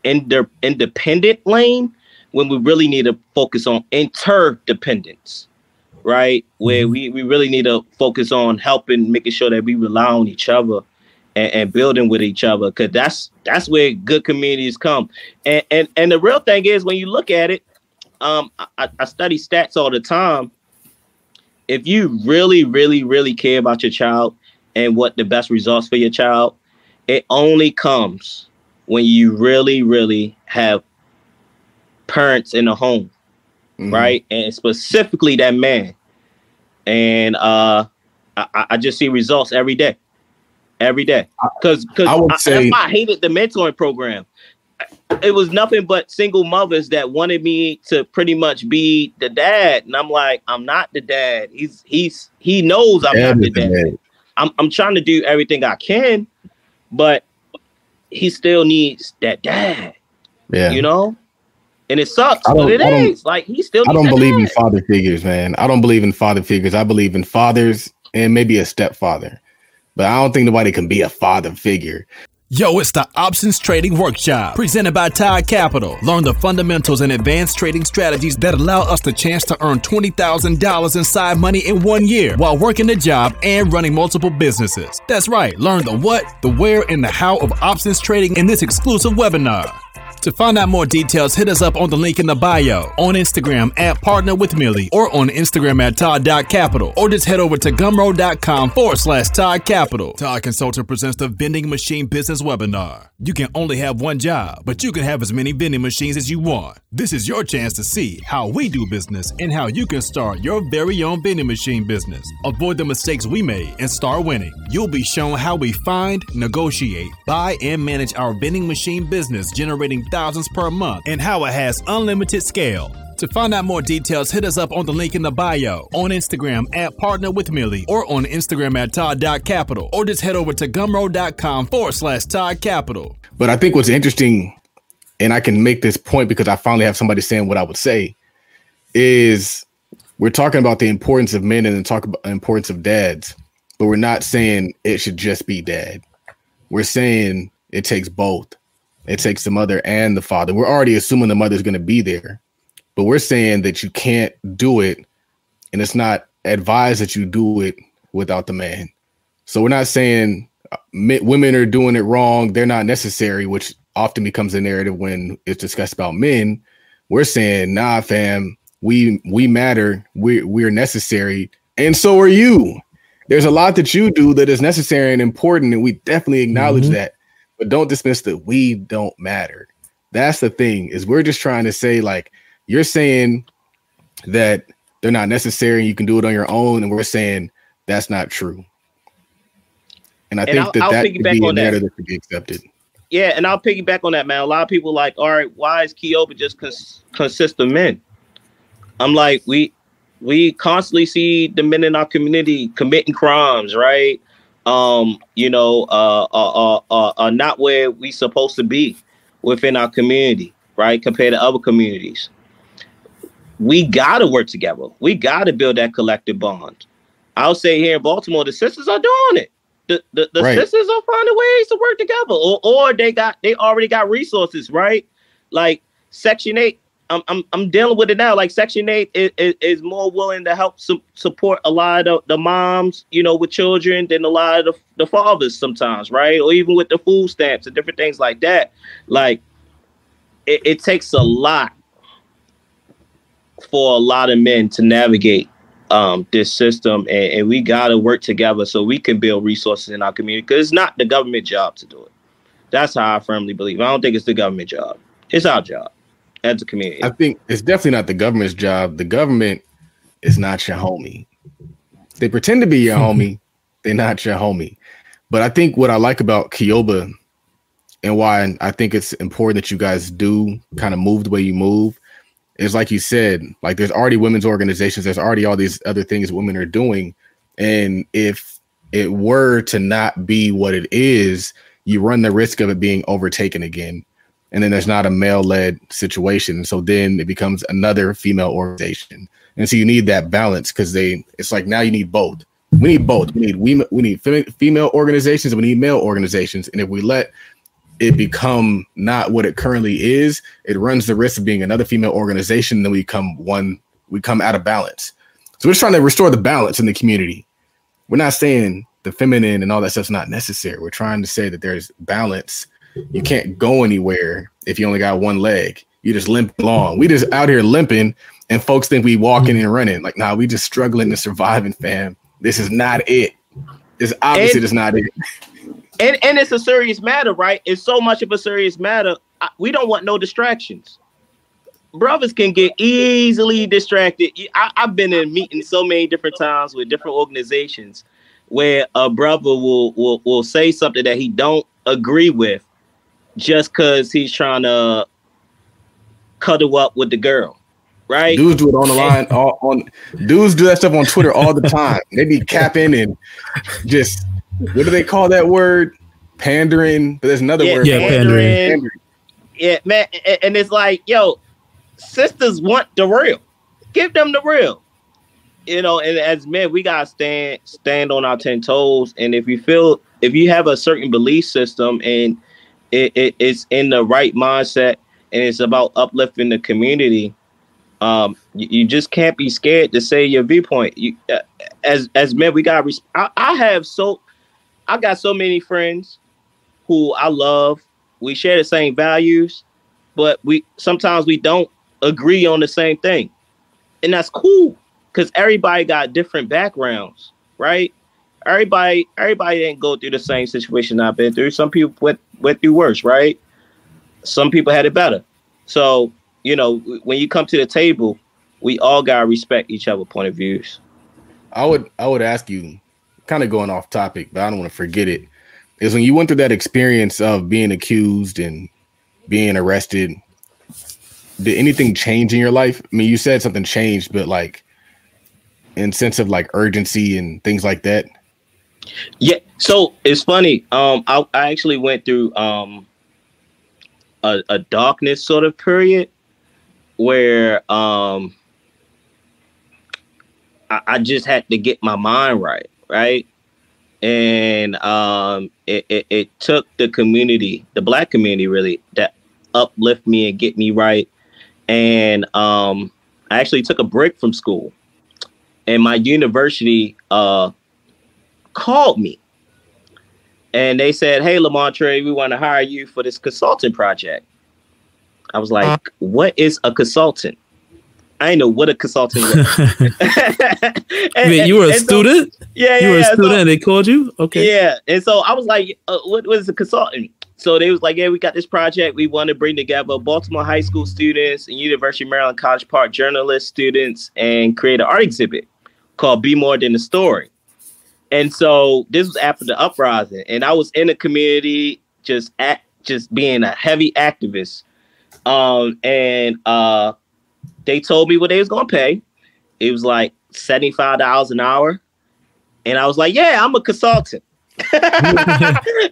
inter- independent lane when we really need to focus on interdependence, right? Where mm-hmm. we, we really need to focus on helping, making sure that we rely on each other and, and building with each other because that's that's where good communities come. And and and the real thing is when you look at it, um, I, I study stats all the time. If you really, really, really care about your child and what the best results for your child, it only comes when you really, really have parents in the home, mm-hmm. right? And specifically that man. And uh I, I just see results every day every day. Because because I, I, say, I hated the mentoring program. It was nothing but single mothers that wanted me to pretty much be the dad, and I'm like, I'm not the dad. He's he's he knows I'm not the dad. dad. I'm I'm trying to do everything I can, but he still needs that dad. Yeah, you know. And it sucks, but it is like he still. I don't believe dad. in father figures, man. I don't believe in father figures. I believe in fathers and maybe a stepfather but I don't think nobody can be a father figure. Yo, it's the Options Trading Workshop presented by Tide Capital. Learn the fundamentals and advanced trading strategies that allow us the chance to earn $20,000 in side money in one year while working a job and running multiple businesses. That's right, learn the what, the where, and the how of options trading in this exclusive webinar. To find out more details, hit us up on the link in the bio, on Instagram at Partner with Millie, or on Instagram at Todd.capital, or just head over to gumroad.com forward slash Todd Capital. Todd Consultant presents the Vending Machine Business Webinar. You can only have one job, but you can have as many vending machines as you want. This is your chance to see how we do business and how you can start your very own vending machine business. Avoid the mistakes we made and start winning. You'll be shown how we find, negotiate, buy, and manage our vending machine business, generating thousands per month, and how it has unlimited scale. To find out more details, hit us up on the link in the bio, on Instagram at Partner with Millie, or on Instagram at Todd.capital, or just head over to gumroad.com forward slash Todd Capital. But I think what's interesting and I can make this point because I finally have somebody saying what I would say, is we're talking about the importance of men and then talk about the importance of dads, but we're not saying it should just be dad. We're saying it takes both. It takes the mother and the father. We're already assuming the mother's going to be there, but we're saying that you can't do it, and it's not advised that you do it without the man. So we're not saying uh, women are doing it wrong; they're not necessary, which often becomes a narrative when it's discussed about men. We're saying, nah, fam, we we matter, we we're necessary, and so are you. There's a lot that you do that is necessary and important, and we definitely acknowledge mm-hmm. that. But don't dismiss that we don't matter. That's the thing, is we're just trying to say, like, you're saying that they're not necessary and you can do it on your own, and we're saying that's not true. And I and think I'll, that I'll that could be a narrative that. could be accepted. Yeah, and I'll piggyback on that, man. A lot of people like, all right, why is Kioba just cons- consist of men? I'm like, we we constantly see the men in our community committing crimes, right? Um, you know, uh, uh, uh, uh, uh not where we supposed to be within our community, right? Compared to other communities. We gotta work together. We gotta build that collective bond. I'll say here in Baltimore, the sisters are doing it the, the, the right. sisters are finding ways to work together, or or they got they already got resources, right? Like Section Eight, I'm I'm, I'm dealing with it now. Like Section Eight is, is, is more willing to help su- support a lot of the, moms, you know, with children than a lot of the, the fathers sometimes, right? Or even with the food stamps and different things like that. Like it, it takes a lot for a lot of men to navigate um, this system, and, and we got to work together so we can build resources in our community. Because it's not the government job to do it. That's how I firmly believe. I don't think it's the government job. It's our job as a community. I think it's definitely not the government's job. The government is not your homie. They pretend to be your homie. They're not your homie. But I think what I like about Kioba and why I think it's important that you guys do kind of move the way you move is like you said, like there's already women's organizations, there's already all these other things women are doing. And if it were to not be what it is, you run the risk of it being overtaken again. And then there's not a male led situation. So then it becomes another female organization. And so you need that balance because they, it's like now you need both. We need both. We need we, we need female organizations. We need male organizations. And if we let it become not what it currently is, it runs the risk of being another female organization. Then we come one, we come out of balance. So we're just trying to restore the balance in the community. We're not saying the feminine and all that stuff's not necessary. We're trying to say that there's balance. You can't go anywhere if you only got one leg. You just limp along. We just out here limping, and folks think we walking and running. Like, nah, we just struggling to surviving, fam. This is not it. It's obviously and, it's not it. And and it's a serious matter, right? It's so much of a serious matter. We don't want no distractions. Brothers can get easily distracted. I, I've been in meetings so many different times with different organizations where a brother will will will say something that he don't agree with just because he's trying to cuddle up with the girl right? Dudes do it on the line. All, on dudes do that stuff on Twitter all the time. They be capping and just what do they call that word? Pandering. But there's another yeah, word. Yeah, pandering. pandering. Yeah, man, and it's like, yo, sisters want the real. Give them the real you know, and as men, we gotta stand stand on our ten toes. And if you feel if you have a certain belief system and it, it, it's in the right mindset and it's about uplifting the community, um, you, you just can't be scared to say your viewpoint. You, uh, as as men, we got. Res- I, I have so, I got so many friends who I love. We share the same values, but we sometimes we don't agree on the same thing, and that's cool because everybody got different backgrounds, right? Everybody, everybody didn't go through the same situation I've been through. Some people went went through worse, right? Some people had it better. So, you know, when you come to the table, we all gotta respect each other point of views. I would I would ask you, kind of going off topic, but I don't want to forget it. Is when you went through that experience of being accused and being arrested, did anything change in your life? I mean, you said something changed, but like in sense of like urgency and things like that? Yeah. So it's funny. Um, I, I actually went through um a, a darkness sort of period where um I, I just had to get my mind right, right? And um it, it, it took the community, the black community really, that uplift me and get me right. And um I actually took a break from school and my university uh, called me and they said, "Hey, Lamontre, we want to hire you for this consulting project." I was like, "What is a consultant?" I know what a consultant was. and, you were a student? So, yeah, you were a student. So, and they called you? Okay. Yeah, and so I was like, uh, "What was a consultant?" So they was like, "Yeah, we got this project. We want to bring together Baltimore high school students and University of Maryland College Park journalist students and create an art exhibit." called Be More Than the Story. And so this was after the uprising, and I was in the community just at just being a heavy activist. Um, and uh, they told me what they was gonna pay. It was like seventy five dollars an hour, and I was like, "Yeah, I'm a consultant."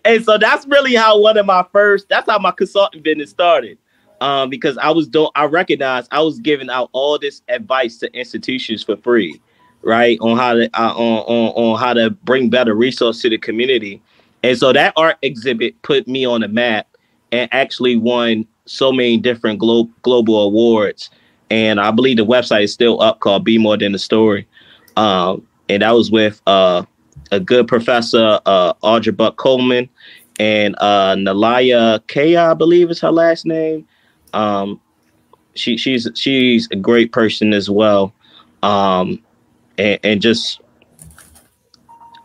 and so that's really how one of my first. That's how my consulting business started. Um, because I was doing, I recognized I was giving out all this advice to institutions for free right on how to uh, on, on on how to bring better resource to the community. And so that art exhibit put me on the map and actually won so many different glo- global awards. And i believe the website is still up called be more than the story. Um, and that was with uh, a good professor uh, audra buck coleman and uh, nalaya kaya i believe is her last name. Um, she, she's she's a great person as well. Um, and, and just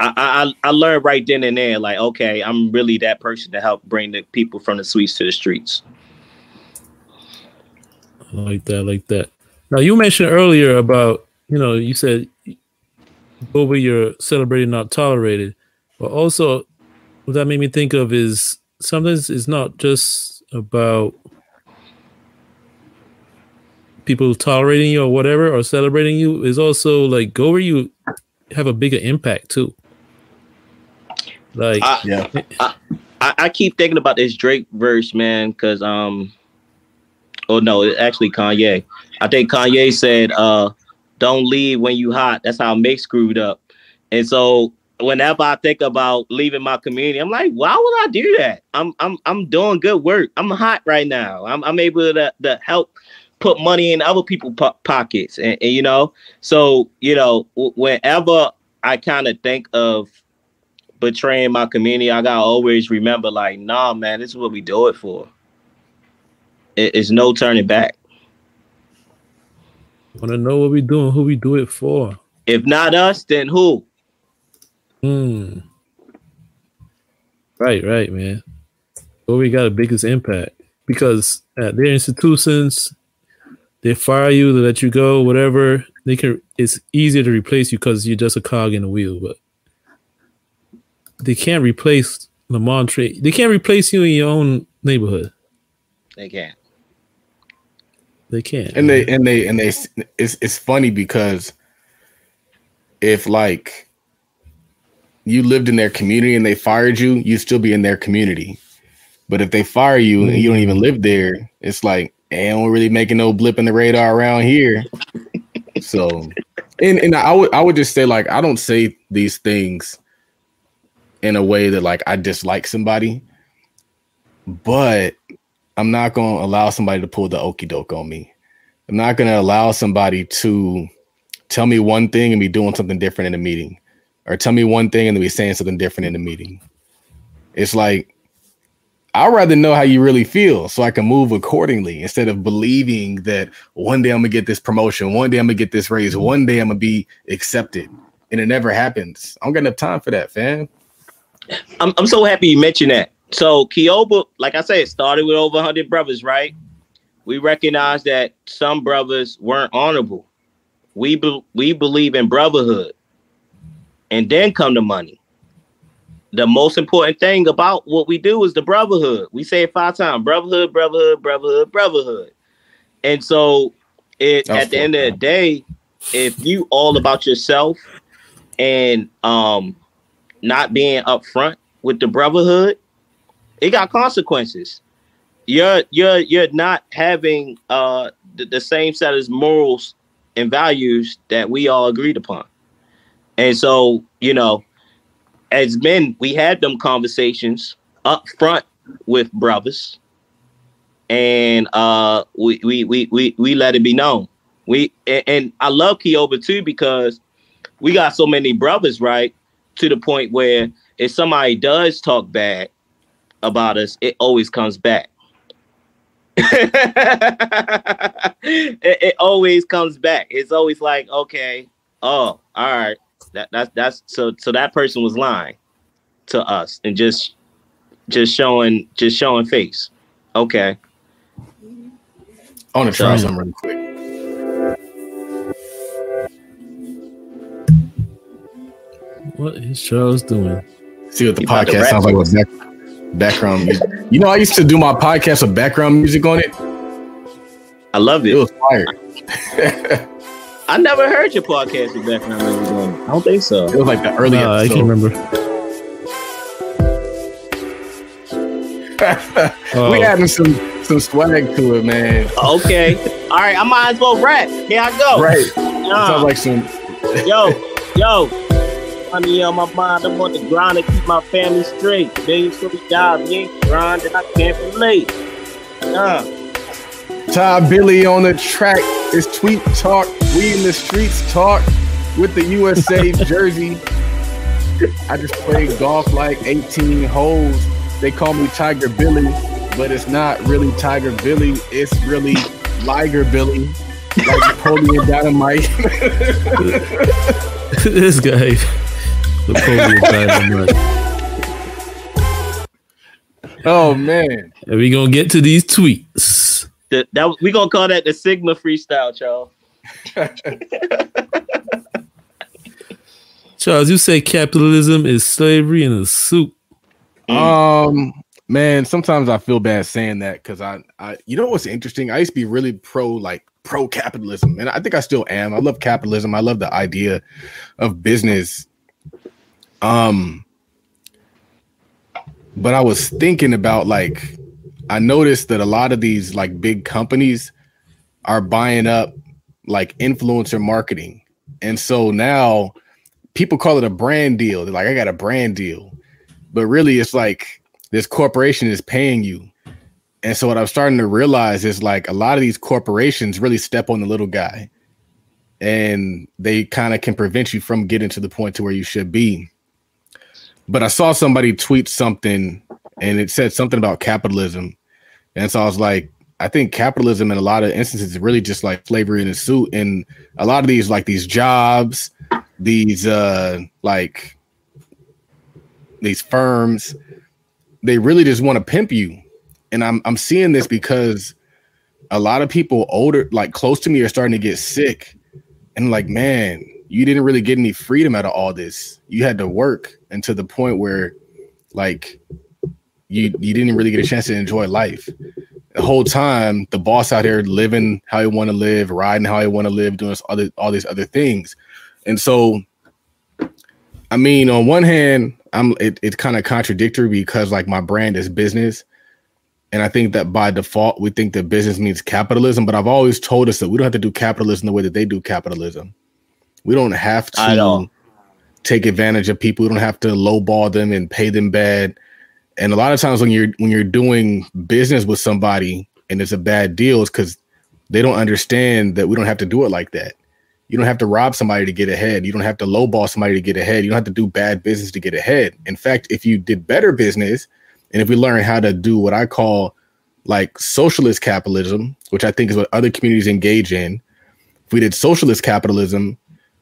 I, I I learned right then and there, like, okay, I'm really that person to help bring the people from the suites to the streets. I like that, I like that. Now you mentioned earlier about, you know, you said over your celebrated not tolerated, but also what that made me think of is sometimes it's not just about people tolerating you or whatever or celebrating you is also like go where you have a bigger impact too. Like I, yeah, I, I, keep thinking about this Drake verse, man, because um, oh no, it's actually Kanye. I think Kanye said, "Uh, don't leave when you hot." That's how Mase screwed up, and so whenever I think about leaving my community, I'm like, why would I do that? I'm I'm I'm doing good work. I'm hot right now. I'm I'm able to, to help put money in other people's po- pockets, and, and, you know, so you know, w- whenever I kind of think of betraying my community, I gotta always remember, like, nah, man, this is what we do it for. It, it's no turning back. Want to know what we doing? Who we do it for? If not us, then who? Hmm. Right, right, man. Where we got the biggest impact because at their institutions, they fire you, they let you go, whatever. They can. It's easier to replace you because you're just a cog in the wheel, but they can't replace Lamontre. They can't replace you in your own neighborhood. They can't. They can't. And they and they and they it's it's funny because if like you lived in their community and they fired you, you'd still be in their community. But if they fire you and you don't mm-hmm. even live there, it's like, ain't we're really making no blip in the radar around here. so and and I would I would just say like I don't say these things in a way that like I dislike somebody, but I'm not to allow somebody to pull the okey doke on me. I'm not to allow somebody to tell me one thing and be doing something different in a meeting, or tell me one thing and be saying something different in the meeting. It's like I'd rather know how you really feel so I can move accordingly instead of believing that one day I'm gonna get this promotion, one day I'm gonna get this raise, one day I'm gonna be accepted, and it never happens. I don't got enough time for that, fam. I'm, I'm so happy you mentioned that. So Kioba, like I said, started with over 100 brothers, right? We recognize that some brothers weren't honorable. We be, we believe in brotherhood, and then come the money. The most important thing about what we do is the brotherhood. We say it five times: brotherhood, brotherhood, brotherhood, brotherhood. And so, it at the end of the day, if you all about yourself and um not being upfront with the brotherhood, it got consequences. You're you're you're not having uh the, the same set of morals and values that we all agreed upon. And so, you know, as men, we had them conversations up front with brothers. And uh we we we we, we let it be known. We and, and I love Kioba too because we got so many brothers, right? to the point where if somebody does talk bad about us, it always comes back. it, it, always comes back. It's always like, okay, oh, all right, that that's that's so so that person was lying to us and just just showing just showing face. Okay. I want to try so, something really quick. What is Charles doing? See what the podcast sounds like with back, background music. You know, I used to do my podcast with background music on it. I loved it. It was fire. I never heard your podcast with background music on it. I don't think so. It was like the early. Uh, I can't remember. oh. We adding some some swag to it, man. Okay. All right. I might as well rap. Here I go. Right. Uh, sounds like some. yo, yo money on my mind. I'm on the grind to keep my family straight. Millions for the job, you ain't grind, and I can't relate. Uh. Ty Billy on the track. It's tweet talk. We in the streets talk with the USA jersey. I just played golf like 18 holes. They call me Tiger Billy, but it's not really Tiger Billy. It's really Liger Billy, like Napoleon Dynamite. this guy. Napoleon Dynamite. Oh man. And we gonna get to these tweets. The, that we gonna call that the Sigma freestyle, Charles. Charles, you say capitalism is slavery in a suit. Um, man, sometimes I feel bad saying that because I, I, you know what's interesting? I used to be really pro like pro capitalism, and I think I still am. I love capitalism. I love the idea of business um, but I was thinking about like I noticed that a lot of these like big companies are buying up like influencer marketing. And so now people call it a brand deal. They're like, I got a brand deal. But really it's like this corporation is paying you. And so what I'm starting to realize is like a lot of these corporations really step on the little guy and they kind of can prevent you from getting to the point to where you should be. but I saw somebody tweet something and it said something about capitalism. And so I was like, I think capitalism in a lot of instances is really just like flavor in a suit. And a lot of these, like these jobs, these uh like these firms, they really just want to pimp you. And I'm I'm seeing this because a lot of people older, like close to me, are starting to get sick. And like, man, you didn't really get any freedom out of all this. You had to work and to the point where like you you didn't really get a chance to enjoy life. The whole time, the boss out here living how he want to live, riding how he want to live, doing other all these other things. And so I mean, on one hand, I'm it, it's kind of contradictory because like my brand is business. And I think that by default, we think that business means capitalism. But I've always told us that we don't have to do capitalism the way that they do capitalism. We don't have to take advantage of people. We don't have to lowball them and pay them bad. And a lot of times when you're when you're doing business with somebody and it's a bad deal, it's because they don't understand that we don't have to do it like that. You don't have to rob somebody to get ahead. You don't have to lowball somebody to get ahead. You don't have to do bad business to get ahead. In fact, if you did better business and if we learn how to do what I call like socialist capitalism, which I think is what other communities engage in, if we did socialist capitalism,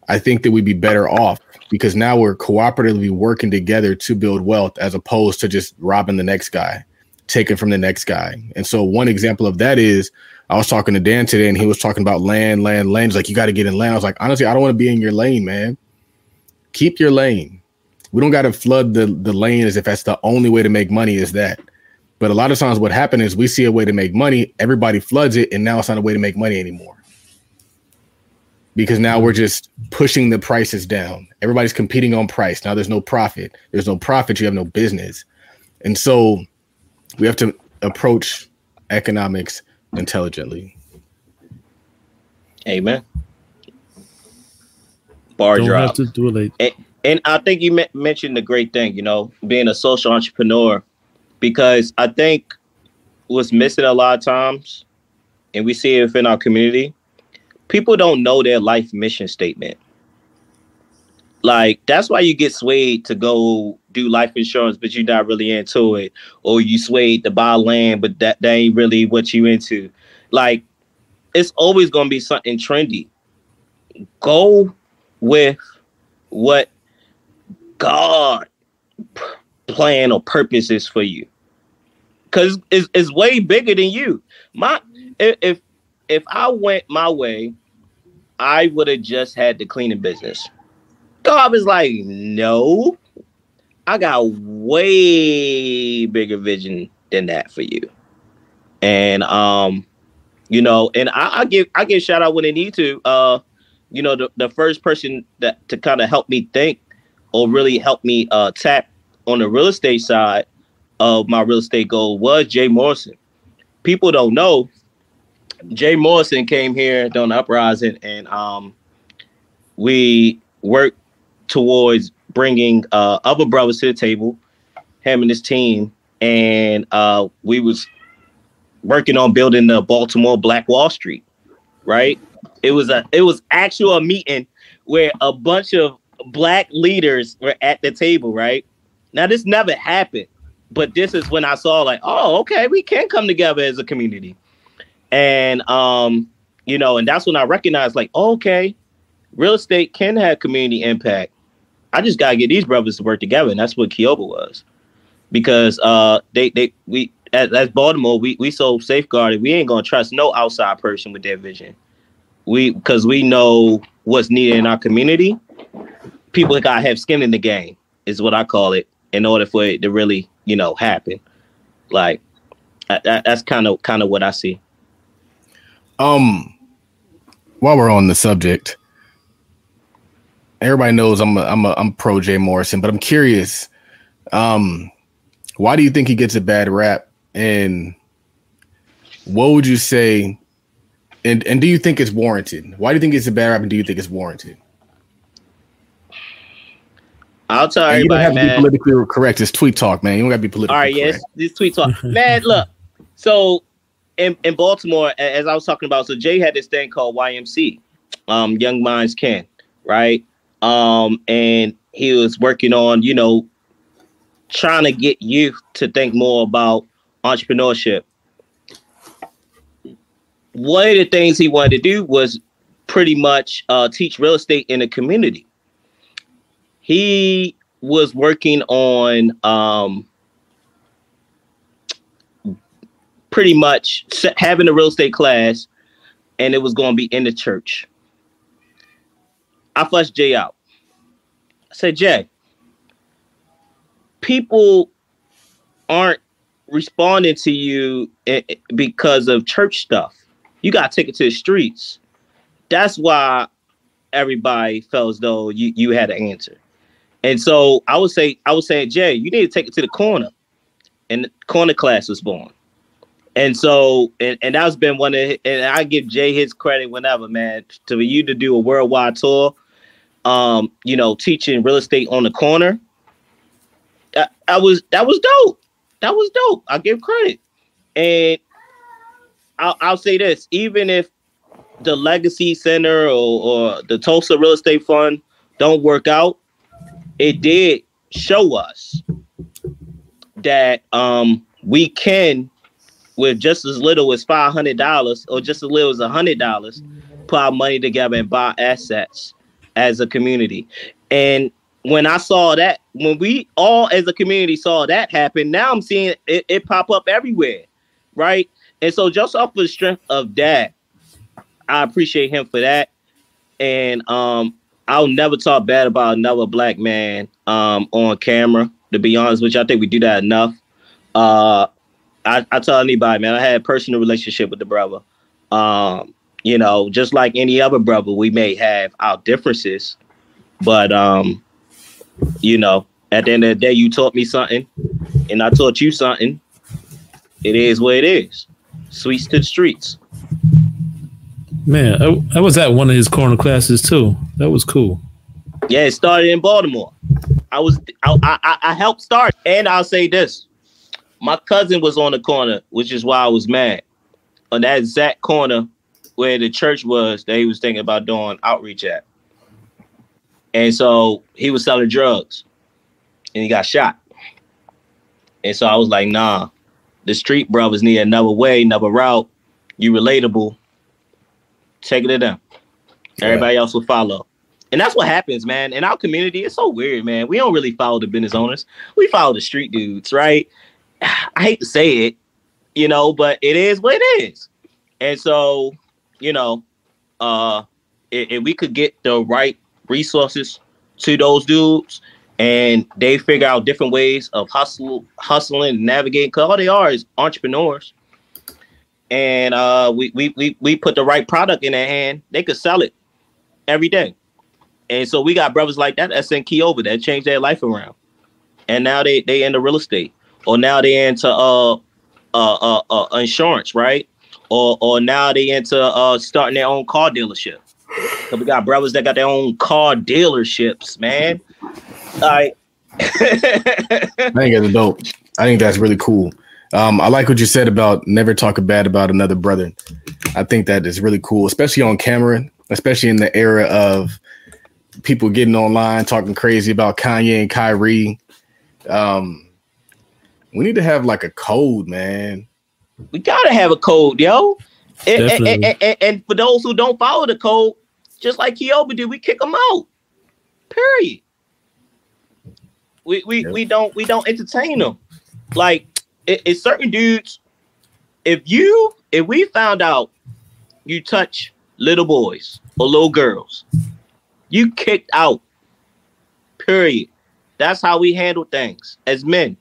I think that we'd be better off because now we're cooperatively working together to build wealth as opposed to just robbing the next guy, taking from the next guy. And so one example of that is I was talking to Dan today and he was talking about land, land, land. He's like, you got to get in land. I was like, honestly, I don't want to be in your lane, man. Keep your lane. We don't got to flood the, the lane as if that's the only way to make money is that. But a lot of times what happens is we see a way to make money, everybody floods it, and now it's not a way to make money anymore because now we're just pushing the prices down. Everybody's competing on price. Now there's no profit. There's no profit. You have no business. And so we have to approach economics intelligently. Amen. Bar Don't drop. Have to do it like- and, and I think you mentioned the great thing, you know, being a social entrepreneur, because I think what's missing a lot of times, and we see it within our community, people don't know their life mission statement. Like that's why you get swayed to go do life insurance, but you're not really into it, or you swayed to buy land, but that, that ain't really what you into. Like it's always gonna be something trendy. Go with what God plan or purpose is for you. Cause it's, it's way bigger than you. My if if I went my way I would have just had the cleaning business. God was like, no, I got way bigger vision than that for you. And um, you know, and I, I give I give shout out when they need to. Uh, you know, the, the first person that to kind of help me think or really help me uh tap on the real estate side of my real estate goal was Jay Morrison. People don't know Jay Morrison came here during the uprising, and um, we worked towards bringing uh, other brothers to the table, him and his team, and uh, we was working on building the Baltimore Black Wall Street. Right? It was a it was actual meeting where a bunch of black leaders were at the table. Right? Now this never happened, but this is when I saw like, oh, okay, we can come together as a community and um, you know, and that's when I recognized like, okay, real estate can have community impact. I just gotta get these brothers to work together, and that's what Kioba was, because uh, they they we as, as Baltimore we we so safeguarded. We ain't gonna trust no outside person with their vision. We because we know what's needed in our community. People gotta have skin in the game, is what I call it, in order for it to really you know happen. Like that's kind of kind of what I see. Um, while we're on the subject, everybody knows I'm a, I'm a, I'm pro Jay Morrison, but I'm curious. Um, why do you think he gets a bad rap? And what would you say? And and do you think it's warranted? Why do you think it's a bad rap? And do you think it's warranted? I'll tell you. You don't have to be politically correct. It's tweet talk, man. You don't got to be politically. All right, correct. yes, this tweet talk, man. Look, so in, in Baltimore, as I was talking about, so Jay had this thing called YMC, um, Young Minds Can, right? Um, and he was working on, you know, trying to get youth to think more about entrepreneurship. One of the things he wanted to do was pretty much uh, teach real estate in the community. He was working on um, pretty much having a real estate class, and it was going to be in the church. I flushed Jay out. I said, Jay, people aren't responding to you eh, eh, because of church stuff. You got to take it to the streets. That's why everybody felt as though you, you had an answer. And so I would say, I was saying, Jay, you need to take it to the corner. And the corner class was born. And so, and, and that's been one of, and I give Jay his credit whenever, man, to you to do a worldwide tour, um, you know, teaching real estate on the corner. I, I was, that was dope. That was dope. I give credit. And I'll, I'll say this, even if the Legacy Center or, or the Tulsa Real Estate Fund don't work out, it did show us that um, we can with just as little as five hundred dollars or just as little as a hundred dollars, put our money together and buy assets as a community. And when I saw that, when we all as a community saw that happen, now I'm seeing it, it pop up everywhere, right? And so just off the strength of that, I appreciate him for that. And um, I'll never talk bad about another black man um, on camera. To be honest with you, I think we do that enough. Uh, I, I tell anybody, man, I had a personal relationship with the brother. Um, you know, just like any other brother, we may have our differences, but um, you know, at the end of the day, you taught me something, and I taught you something. It is what it is. Suites to the streets. Man, I, I was at one of his corner classes too. That was cool. Yeah, it started in Baltimore. I was I, I, I helped start, and I'll say this: my cousin was on the corner, which is why I was mad. On that exact corner where the church was that he was thinking about doing outreach at. And so he was selling drugs and he got shot. And so I was like, nah, the street brothers need another way, another route. You relatable. Take it to them. Everybody else will follow. And that's what happens, man. In our community, it's so weird, man. We don't really follow the business owners. We follow the street dudes, right? I hate to say it, you know, but it is what it is. And so, you know, uh, if, if we could get the right resources to those dudes and they figure out different ways of hustle, hustling, navigating, because all they are is entrepreneurs. And uh, we, we, we, we put the right product in their hand, they could sell it every day. And so we got brothers like that that sent key over that changed their life around. And now they they into real estate or now they into uh, uh uh uh, insurance, right? Or or now they into uh starting their own car dealership. So we got brothers that got their own car dealerships, man. Right. I think that's dope. I think that's really cool. Um, I like what you said about never talk bad about another brother. I think that is really cool, especially on camera, especially in the era of people getting online talking crazy about Kanye and Kyrie. Um, we need to have like a code, man. We gotta have a code, yo. And, and, and, and, for those who don't follow the code, just like Kioba did, we kick them out. Period. We we, yep. we don't we don't entertain them. Like it, it's certain dudes. If you if we found out you touch little boys or little girls, you kicked out. Period. That's how we handle things as men.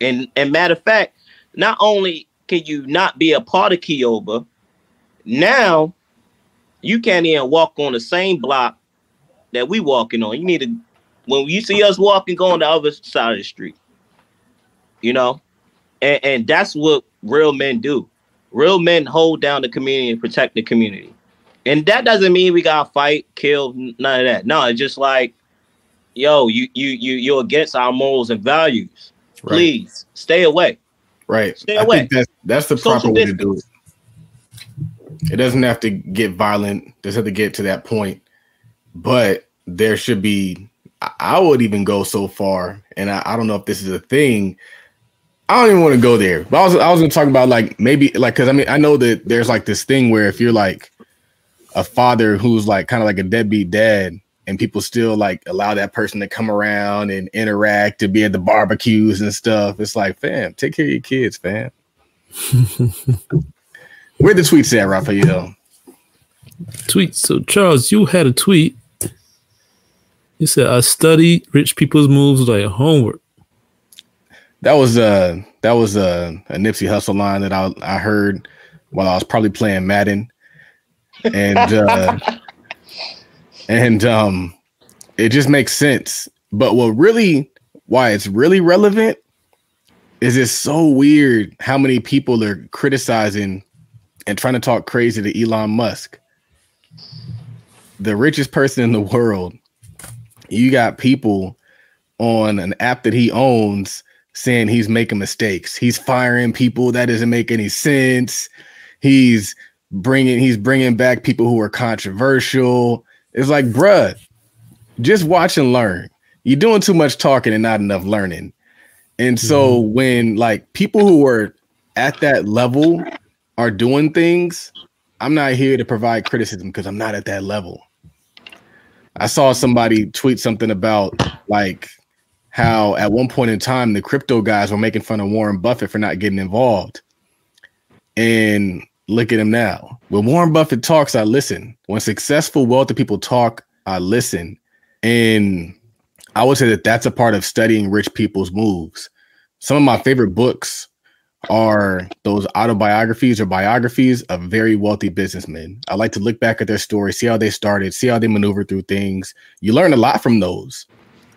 And and matter of fact, not only can you not be a part of Kioba, now you can't even walk on the same block that we walking on. You need to when you see us walking, go on the other side of the street. You know, and, and that's what real men do. Real men hold down the community and protect the community. And that doesn't mean we gotta fight, kill, none of that. No, it's just like, yo, you you you you're against our morals and values. Please stay away. Right. Stay I away. that's that's the Social proper way to do it. It doesn't have to get violent. Doesn't have to get to that point, but there should be I would even go so far, and I, I don't know if this is a thing. I don't even want to go there. But I was I was gonna talk about like maybe like because I mean I know that there's like this thing where if you're like a father who's like kind of like a deadbeat dad, and people still like allow that person to come around and interact to be at the barbecues and stuff. It's like, fam, take care of your kids, fam. Where the tweets at, Raphael? Tweet. So Charles, you had a tweet. You said I study rich people's moves like homework. That was uh that was a, a Nipsey Hussle line that I I heard while I was probably playing Madden, and uh, and um, it just makes sense. But what really why it's really relevant is it's so weird how many people are criticizing and trying to talk crazy to Elon Musk, the richest person in the world. You got people on an app that he owns saying he's making mistakes. He's firing people that doesn't make any sense. He's bringing he's bringing back people who are controversial. It's like, bruh, just watch and learn. You're doing too much talking and not enough learning. And so mm-hmm. when like people who are at that level are doing things, I'm not here to provide criticism because I'm not at that level. I saw somebody tweet something about like how at one point in time the crypto guys were making fun of Warren Buffett for not getting involved. And look at him now. When Warren Buffett talks, I listen. When successful, wealthy people talk, I listen. And I would say that that's a part of studying rich people's moves. Some of my favorite books are those autobiographies or biographies of very wealthy businessmen. I like to look back at their story, see how they started, see how they maneuvered through things. You learn a lot from those.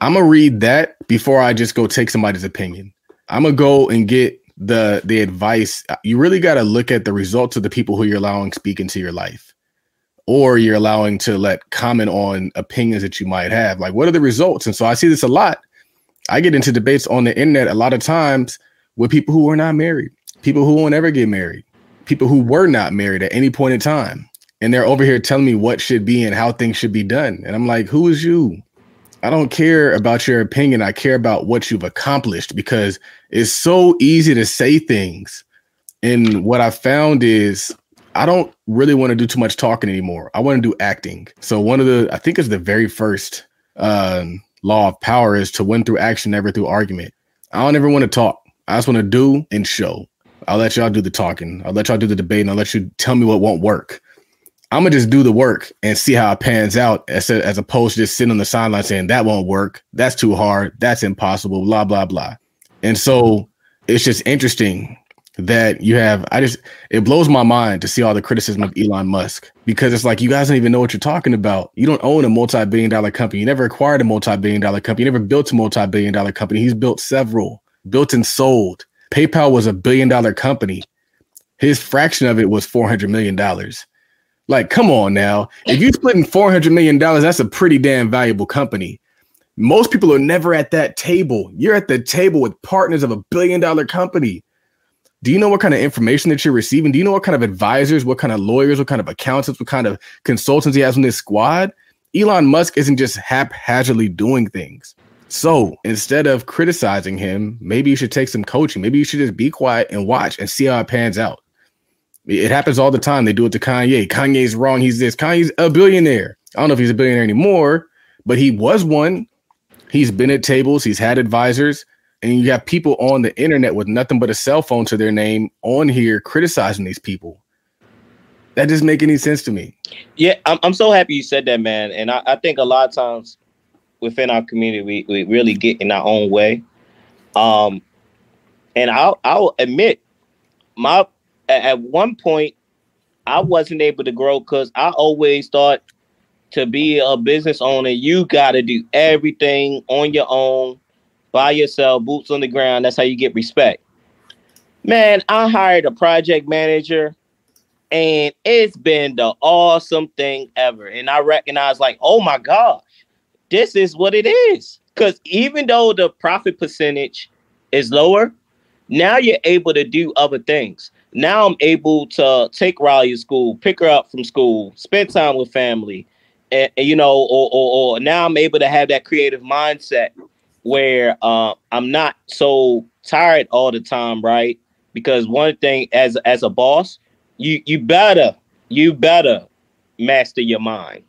I'm gonna read that before I just go take somebody's opinion. I'm gonna go and get the the advice. Uh, you really got to look at the results of the people who you're allowing speak into your life, or you're allowing to let comment on opinions that you might have. Like, what are the results? And so I see this a lot. I get into debates on the internet a lot of times with people who are not married, people who won't ever get married, people who were not married at any point in time. And they're over here telling me what should be and how things should be done. And I'm like, who is you? I don't care about your opinion. I care about what you've accomplished because it's so easy to say things. And what I found is I don't really want to do too much talking anymore. I want to do acting. So one of the I think it's the very first um, law of power is to win through action, never through argument. I don't ever want to talk. I just want to do and show. I'll let y'all do the talking. I'll let y'all do the debate and I'll let you tell me what won't work. I'm gonna just do the work and see how it pans out, as, a, as opposed to just sitting on the sideline saying that won't work, that's too hard, that's impossible, blah blah blah. And so it's just interesting that you have. I just it blows my mind to see all the criticism of Elon Musk because it's like you guys don't even know what you're talking about. You don't own a multi-billion dollar company. You never acquired a multi-billion dollar company. You never built a multi-billion dollar company. He's built several, built and sold. PayPal was a billion dollar company. His fraction of it was four hundred million dollars. Like, come on now. If you're splitting $400 million, that's a pretty damn valuable company. Most people are never at that table. You're at the table with partners of a billion dollar company. Do you know what kind of information that you're receiving? Do you know what kind of advisors, what kind of lawyers, what kind of accountants, what kind of consultants he has in this squad? Elon Musk isn't just haphazardly doing things. So instead of criticizing him, maybe you should take some coaching. Maybe you should just be quiet and watch and see how it pans out. It happens all the time. They do it to Kanye. Kanye's wrong. He's this. Kanye's a billionaire. I don't know if he's a billionaire anymore, but he was one. He's been at tables. He's had advisors. And you got people on the internet with nothing but a cell phone to their name on here criticizing these people. That doesn't make any sense to me. Yeah, I'm, I'm so happy you said that, man. And I, I think a lot of times within our community, we, we really get in our own way. Um, and I'll I'll admit my at one point I wasn't able to grow because I always thought to be a business owner, you got to do everything on your own, by yourself, boots on the ground. That's how you get respect. Man, I hired a project manager and it's been the awesome thing ever. And I recognize, like, oh my gosh, this is what it is. Because even though the profit percentage is lower, now you're able to do other things now I'm able to take Riley to school, pick her up from school, spend time with family, and, you know, or, or, or now I'm able to have that creative mindset where uh, I'm not so tired all the time, right? Because one thing as as a boss, you you better you better master your mind.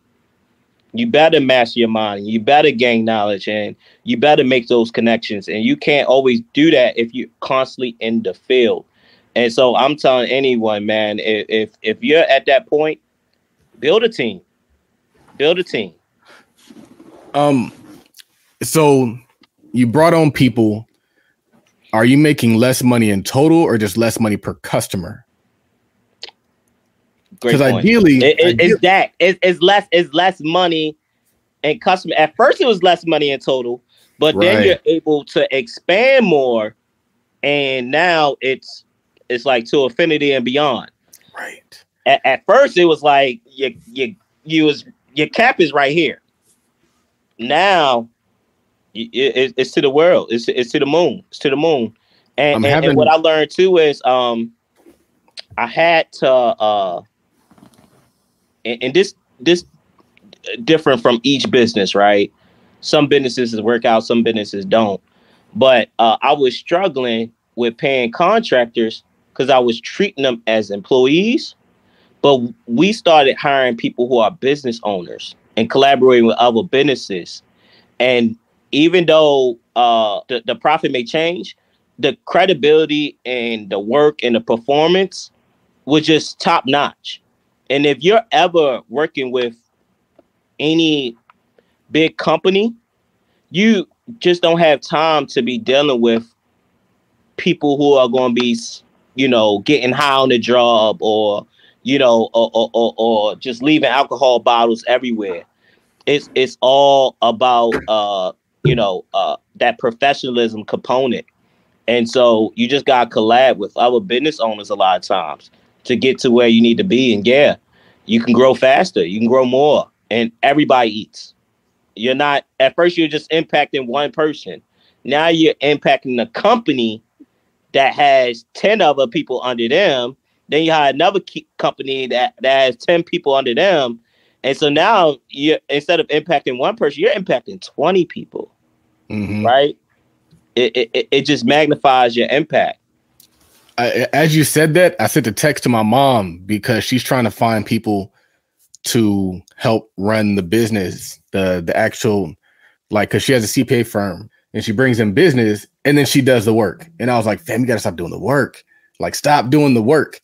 You better master your mind. You better gain knowledge, and you better make those connections. And you can't always do that if you're constantly in the field. And so I'm telling anyone, man, if, if you're at that point, build a team. Build a team. Um, so you brought on people. Are you making less money in total or just less money per customer? Because ideally, it, it, ideally, it's that it's, it's less it's less money and customer. At first, it was less money in total, but right. then you're able to expand more, and now it's it's like to affinity and beyond. Right. At, at first, it was like you you you was your cap is right here. Now it, it's to the world. It's it's to the moon. It's to the moon. And, and, having... and, what I learned too is um I had to uh and, and this this different from each business, right? Some businesses work out, some businesses don't. But uh, I was struggling with paying contractors because I was treating them as employees. But we started hiring people who are business owners and collaborating with other businesses. And even though uh, the, the profit may change, the credibility and the work and the performance was just top notch. And if you're ever working with any big company, you just don't have time to be dealing with people who are going to be, you know, getting high on the job or, you know, or, or, or, or just leaving alcohol bottles everywhere. It's it's all about uh, you know, uh, that professionalism component. And so you just got to collab with other business owners a lot of times to get to where you need to be. And yeah, you can grow faster, you can grow more, and everybody eats. You're not, at first, you're just impacting one person. Now you're impacting a company that has 10 other people under them. Then you have another company that, that has 10 people under them. And so now you instead of impacting one person, you're impacting 20 people mm-hmm. right? It, it it just magnifies your impact. I, as you said that, I sent a text to my mom because she's trying to find people to help run the business, the the actual like because she has a CPA firm and she brings in business and then she does the work. And I was like, fam, you gotta stop doing the work. Like, stop doing the work.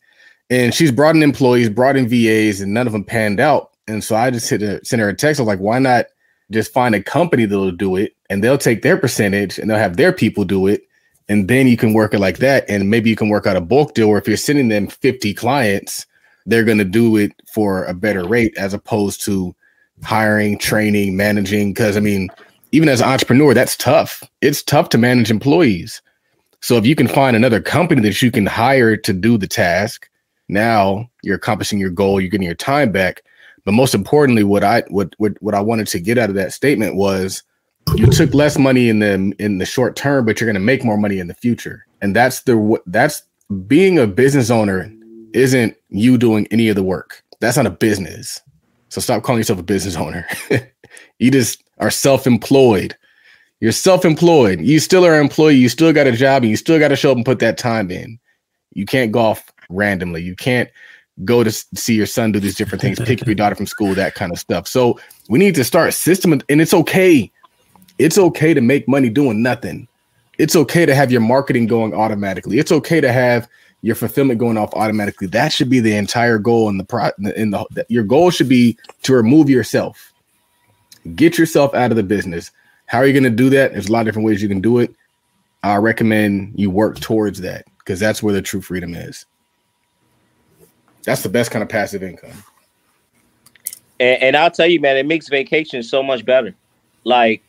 And she's brought in employees, brought in VAs, and none of them panned out. And so I just hit a, sent her a text. I was like, why not just find a company that'll do it and they'll take their percentage and they'll have their people do it. And then you can work it like that. And maybe you can work out a bulk deal where if you're sending them 50 clients, they're going to do it for a better rate as opposed to hiring, training, managing. Cause I mean, even as an entrepreneur, that's tough. It's tough to manage employees. So if you can find another company that you can hire to do the task, now you're accomplishing your goal, you're getting your time back. But most importantly, what I what what what I wanted to get out of that statement was you took less money in the in the short term, but you're going to make more money in the future. And that's the that's being a business owner isn't you doing any of the work. That's not a business. So stop calling yourself a business owner. you just are self-employed. You're self-employed. You still are an employee. You still got a job, and you still got to show up and put that time in. You can't golf randomly. You can't go to see your son do these different things, pick up your daughter from school, that kind of stuff. So we need to start system, and it's okay. It's okay to make money doing nothing. It's okay to have your marketing going automatically. It's okay to have your fulfillment going off automatically. That should be the entire goal in the pro in the your goal should be to remove yourself. Get yourself out of the business. How are you going to do that? There's a lot of different ways you can do it. I recommend you work towards that because that's where the true freedom is. That's the best kind of passive income. And, and I'll tell you, man, it makes vacation so much better. Like,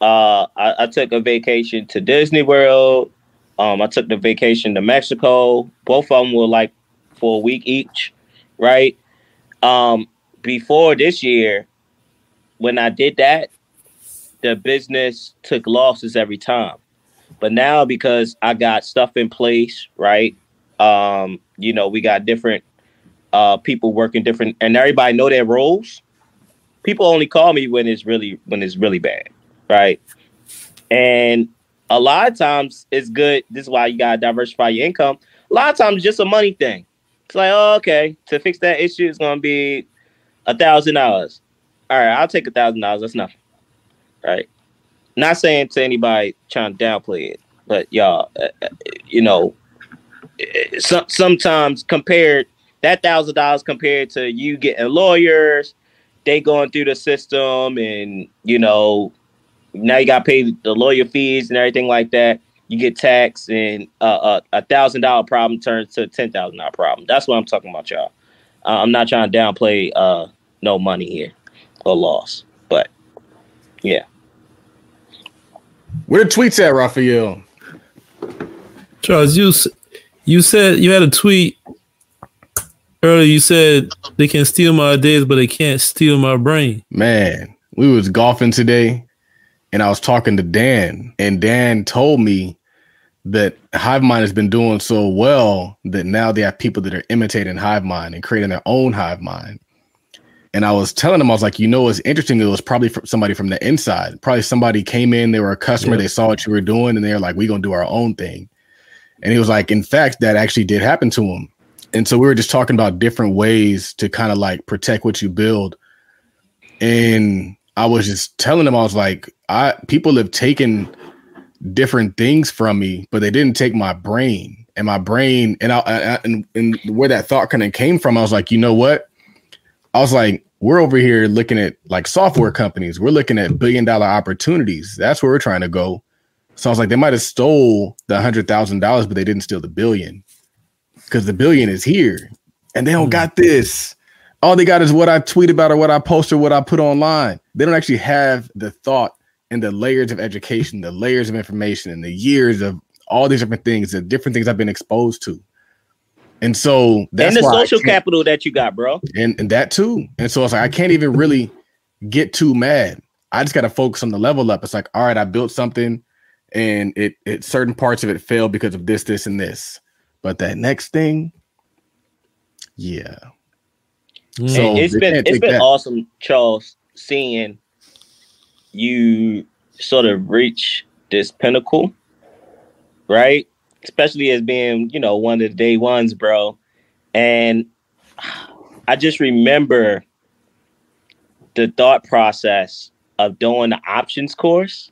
uh, I, I, took a vacation to Disney World. Um, I took the vacation to Mexico. Both of them were like for a week each, right? Um, before this year, when I did that, the business took losses every time. But now because I got stuff in place, right? Um, you know, we got different uh, people working different, and everybody know their roles. people only call me when it's really when it's really bad, right? And a lot of times it's good. This is why you gotta diversify your income. A lot of times it's just a money thing. It's like, oh, okay, to fix that issue is gonna be a thousand dollars. All right, I'll take a thousand dollars. That's nothing, right? Not saying to anybody trying to downplay it, but y'all, uh, uh you know, some, sometimes compared that thousand dollars compared to you getting lawyers, they going through the system, and you know, now you got to pay the lawyer fees and everything like that. You get taxed, and uh, a thousand dollar problem turns to a ten thousand dollar problem. That's what I'm talking about, y'all. Uh, I'm not trying to downplay uh, no money here or loss, but yeah. Where the tweets at, Raphael? Charles, you you said you had a tweet earlier. You said they can steal my ideas, but they can't steal my brain. Man, we was golfing today, and I was talking to Dan, and Dan told me that HiveMind has been doing so well that now they have people that are imitating HiveMind and creating their own HiveMind. And I was telling them, I was like, you know, what's interesting? It was probably somebody from the inside. Probably somebody came in, they were a customer, yeah. they saw what you were doing, and they were like, we're gonna do our own thing. And he was like, in fact, that actually did happen to him. And so we were just talking about different ways to kind of like protect what you build. And I was just telling them I was like, I people have taken different things from me, but they didn't take my brain. And my brain, and I, I and, and where that thought kind of came from, I was like, you know what? I was like, we're over here looking at like software companies. We're looking at billion dollar opportunities. That's where we're trying to go. So I was like, they might have stole the hundred thousand dollars, but they didn't steal the billion because the billion is here, and they don't mm. got this. All they got is what I tweet about or what I post or what I put online. They don't actually have the thought and the layers of education, the layers of information, and the years of all these different things, the different things I've been exposed to. And so that's and the social capital that you got, bro. And and that too. And so it's like I can't even really get too mad. I just got to focus on the level up. It's like, all right, I built something and it it certain parts of it failed because of this, this, and this. But that next thing, yeah. Mm. So it's been it's been that. awesome, Charles, seeing you sort of reach this pinnacle, right? especially as being, you know, one of the day ones, bro. And I just remember the thought process of doing the options course.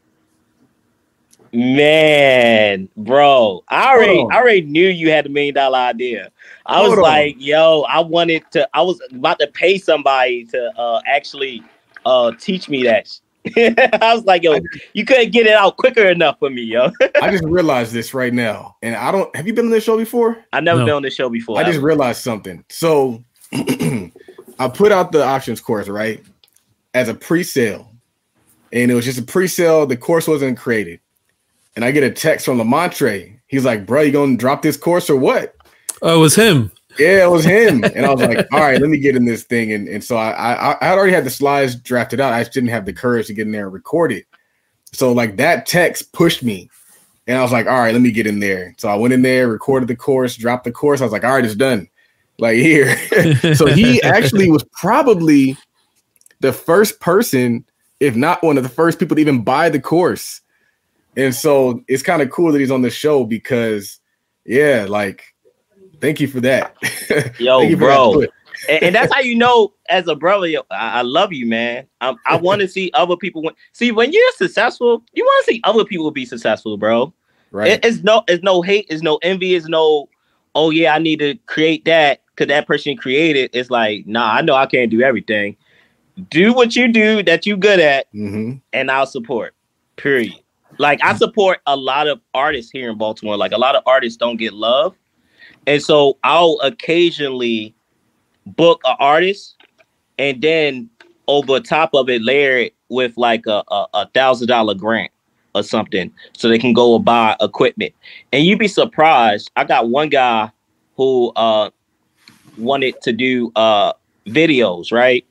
Man, bro, I already, I already knew you had a million dollar idea. I Hold was on. like, yo, I wanted to, I was about to pay somebody to uh, actually uh, teach me that I was like, yo, you couldn't get it out quicker enough for me, yo. I just realized this right now. And I don't have you been on this show before? I've never no. been on this show before. I just realized something. So I put out the options course, right? As a pre-sale. And it was just a pre-sale. The course wasn't created. And I get a text from Lamontre. He's like, bro, you gonna drop this course or what? Oh, it was him. Yeah, it was him. And I was like, all right, let me get in this thing. And, and so I, I I had already had the slides drafted out. I just didn't have the courage to get in there and record it. So like that text pushed me. And I was like, all right, let me get in there. So I went in there, recorded the course, dropped the course. I was like, all right, it's done. Like here. so he actually was probably the first person, if not one of the first people to even buy the course. And so it's kind of cool that he's on the show because yeah, like Thank you for that. Yo, bro. and, and, that's how you know, as a brother, yo, I, I love you, man. I, I want to see other people. Win. See, when you're successful, you want to see other people be successful, bro. Right. It, it's no, it's no hate, it's no envy, it's no, oh yeah, I need to create that because that person created. It's like, nah, I know I can't do everything. Do what you do that you good at, mm-hmm. and I'll support. Period. Like I support a lot of artists here in Baltimore. Like a lot of artists don't get love and so I'll occasionally book an artist and then over top of it layer it with like a, a, thousand dollar grant or something so they can go buy equipment. And you'd be surprised. I got one guy who uh wanted to do uh videos, right?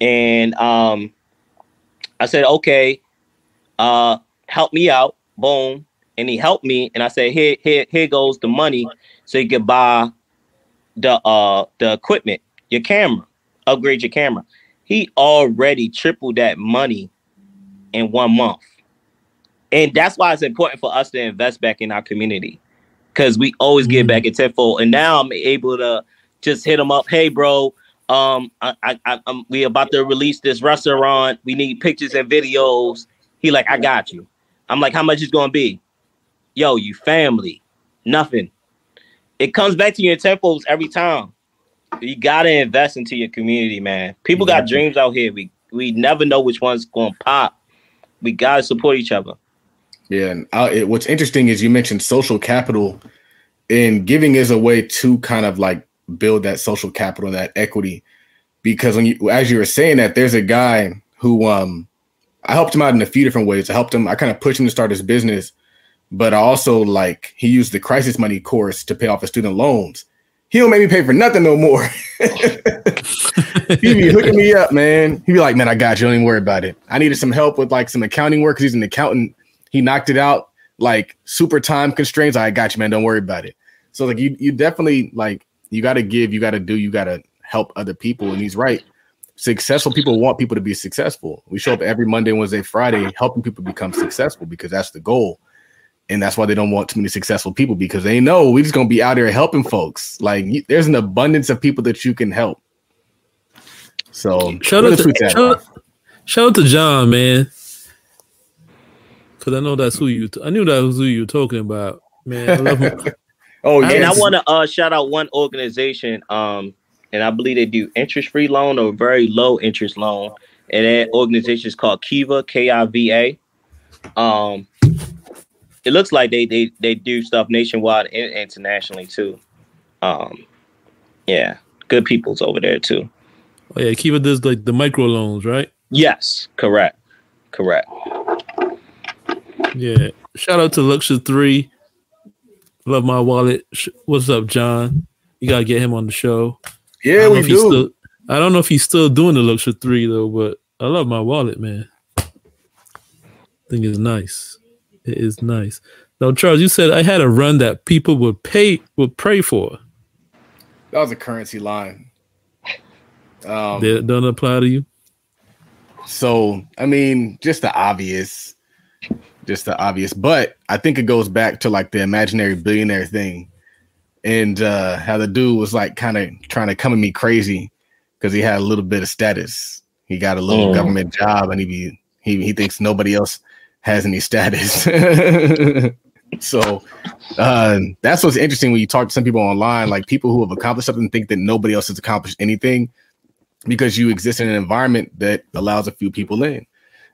And um I said, okay, uh help me out. Boom. And he helped me. And I said, here, here, here goes the money so you could buy the uh the equipment, your camera, upgrade your camera. he already tripled that money in one month. And that's why it's important for us to invest back in our community because we always get back mm-hmm. at tenfold. And now I'm able to just hit him up. Hey, bro, um, I, I, I, am we about to release this restaurant. We need pictures and videos. He like, I got you. I'm like, how much is gonna be? Yo, you family, nothing. It comes back to your temples every time. You gotta invest into your community, man. People got dreams out here. We we never know which one's gonna pop. We gotta support each other. Yeah, and uh, it, what's interesting is you mentioned social capital, and giving is a way to kind of like build that social capital, that equity. Because when you, as you were saying that, there's a guy who um, I helped him out in a few different ways. I helped him. I kind of pushed him to start his business, but I also like he used the crisis money course to pay off his student loans. He don't make me pay for nothing no more. he be hooking me up, man. He be like, man, I got you. Don't even worry about it. I needed some help with like some accounting work because he's an accountant he knocked it out like super time constraints. I got you, man. Don't worry about it. So like you you definitely like you got to give, you got to do, you got to help other people. And he's right. Successful people want people to be successful. We show up every Monday, Wednesday, Friday, helping people become successful because that's the goal. And that's why they don't want too many successful people because they know we're just gonna be out here helping folks. Like there's an abundance of people that you can help. So shout out to, shout, shout out to John, man because I know that's who you. T- I knew that was who you were talking about, man. I love him. oh yeah, and I want to uh, shout out one organization, um, and I believe they do interest free loan or very low interest loan, and that organization is called Kiva, K I V A. Um, it looks like they they they do stuff nationwide and internationally too. Um, yeah, good people's over there too. Oh yeah, Kiva does like the micro loans, right? Yes, correct, correct. Yeah. Shout out to Luxury Three. Love my wallet. What's up, John? You gotta get him on the show. Yeah, we do. Still, I don't know if he's still doing the Luxury Three though, but I love my wallet, man. I think it's nice. It is nice. Now, Charles, you said I had a run that people would pay would pray for. That was a currency line. Um, that don't apply to you. So, I mean, just the obvious just the obvious. But I think it goes back to like the imaginary billionaire thing, and uh, how the dude was like kind of trying to come at me crazy because he had a little bit of status. He got a little mm. government job, and he be, he he thinks nobody else has any status. so uh, that's what's interesting when you talk to some people online, like people who have accomplished something think that nobody else has accomplished anything because you exist in an environment that allows a few people in.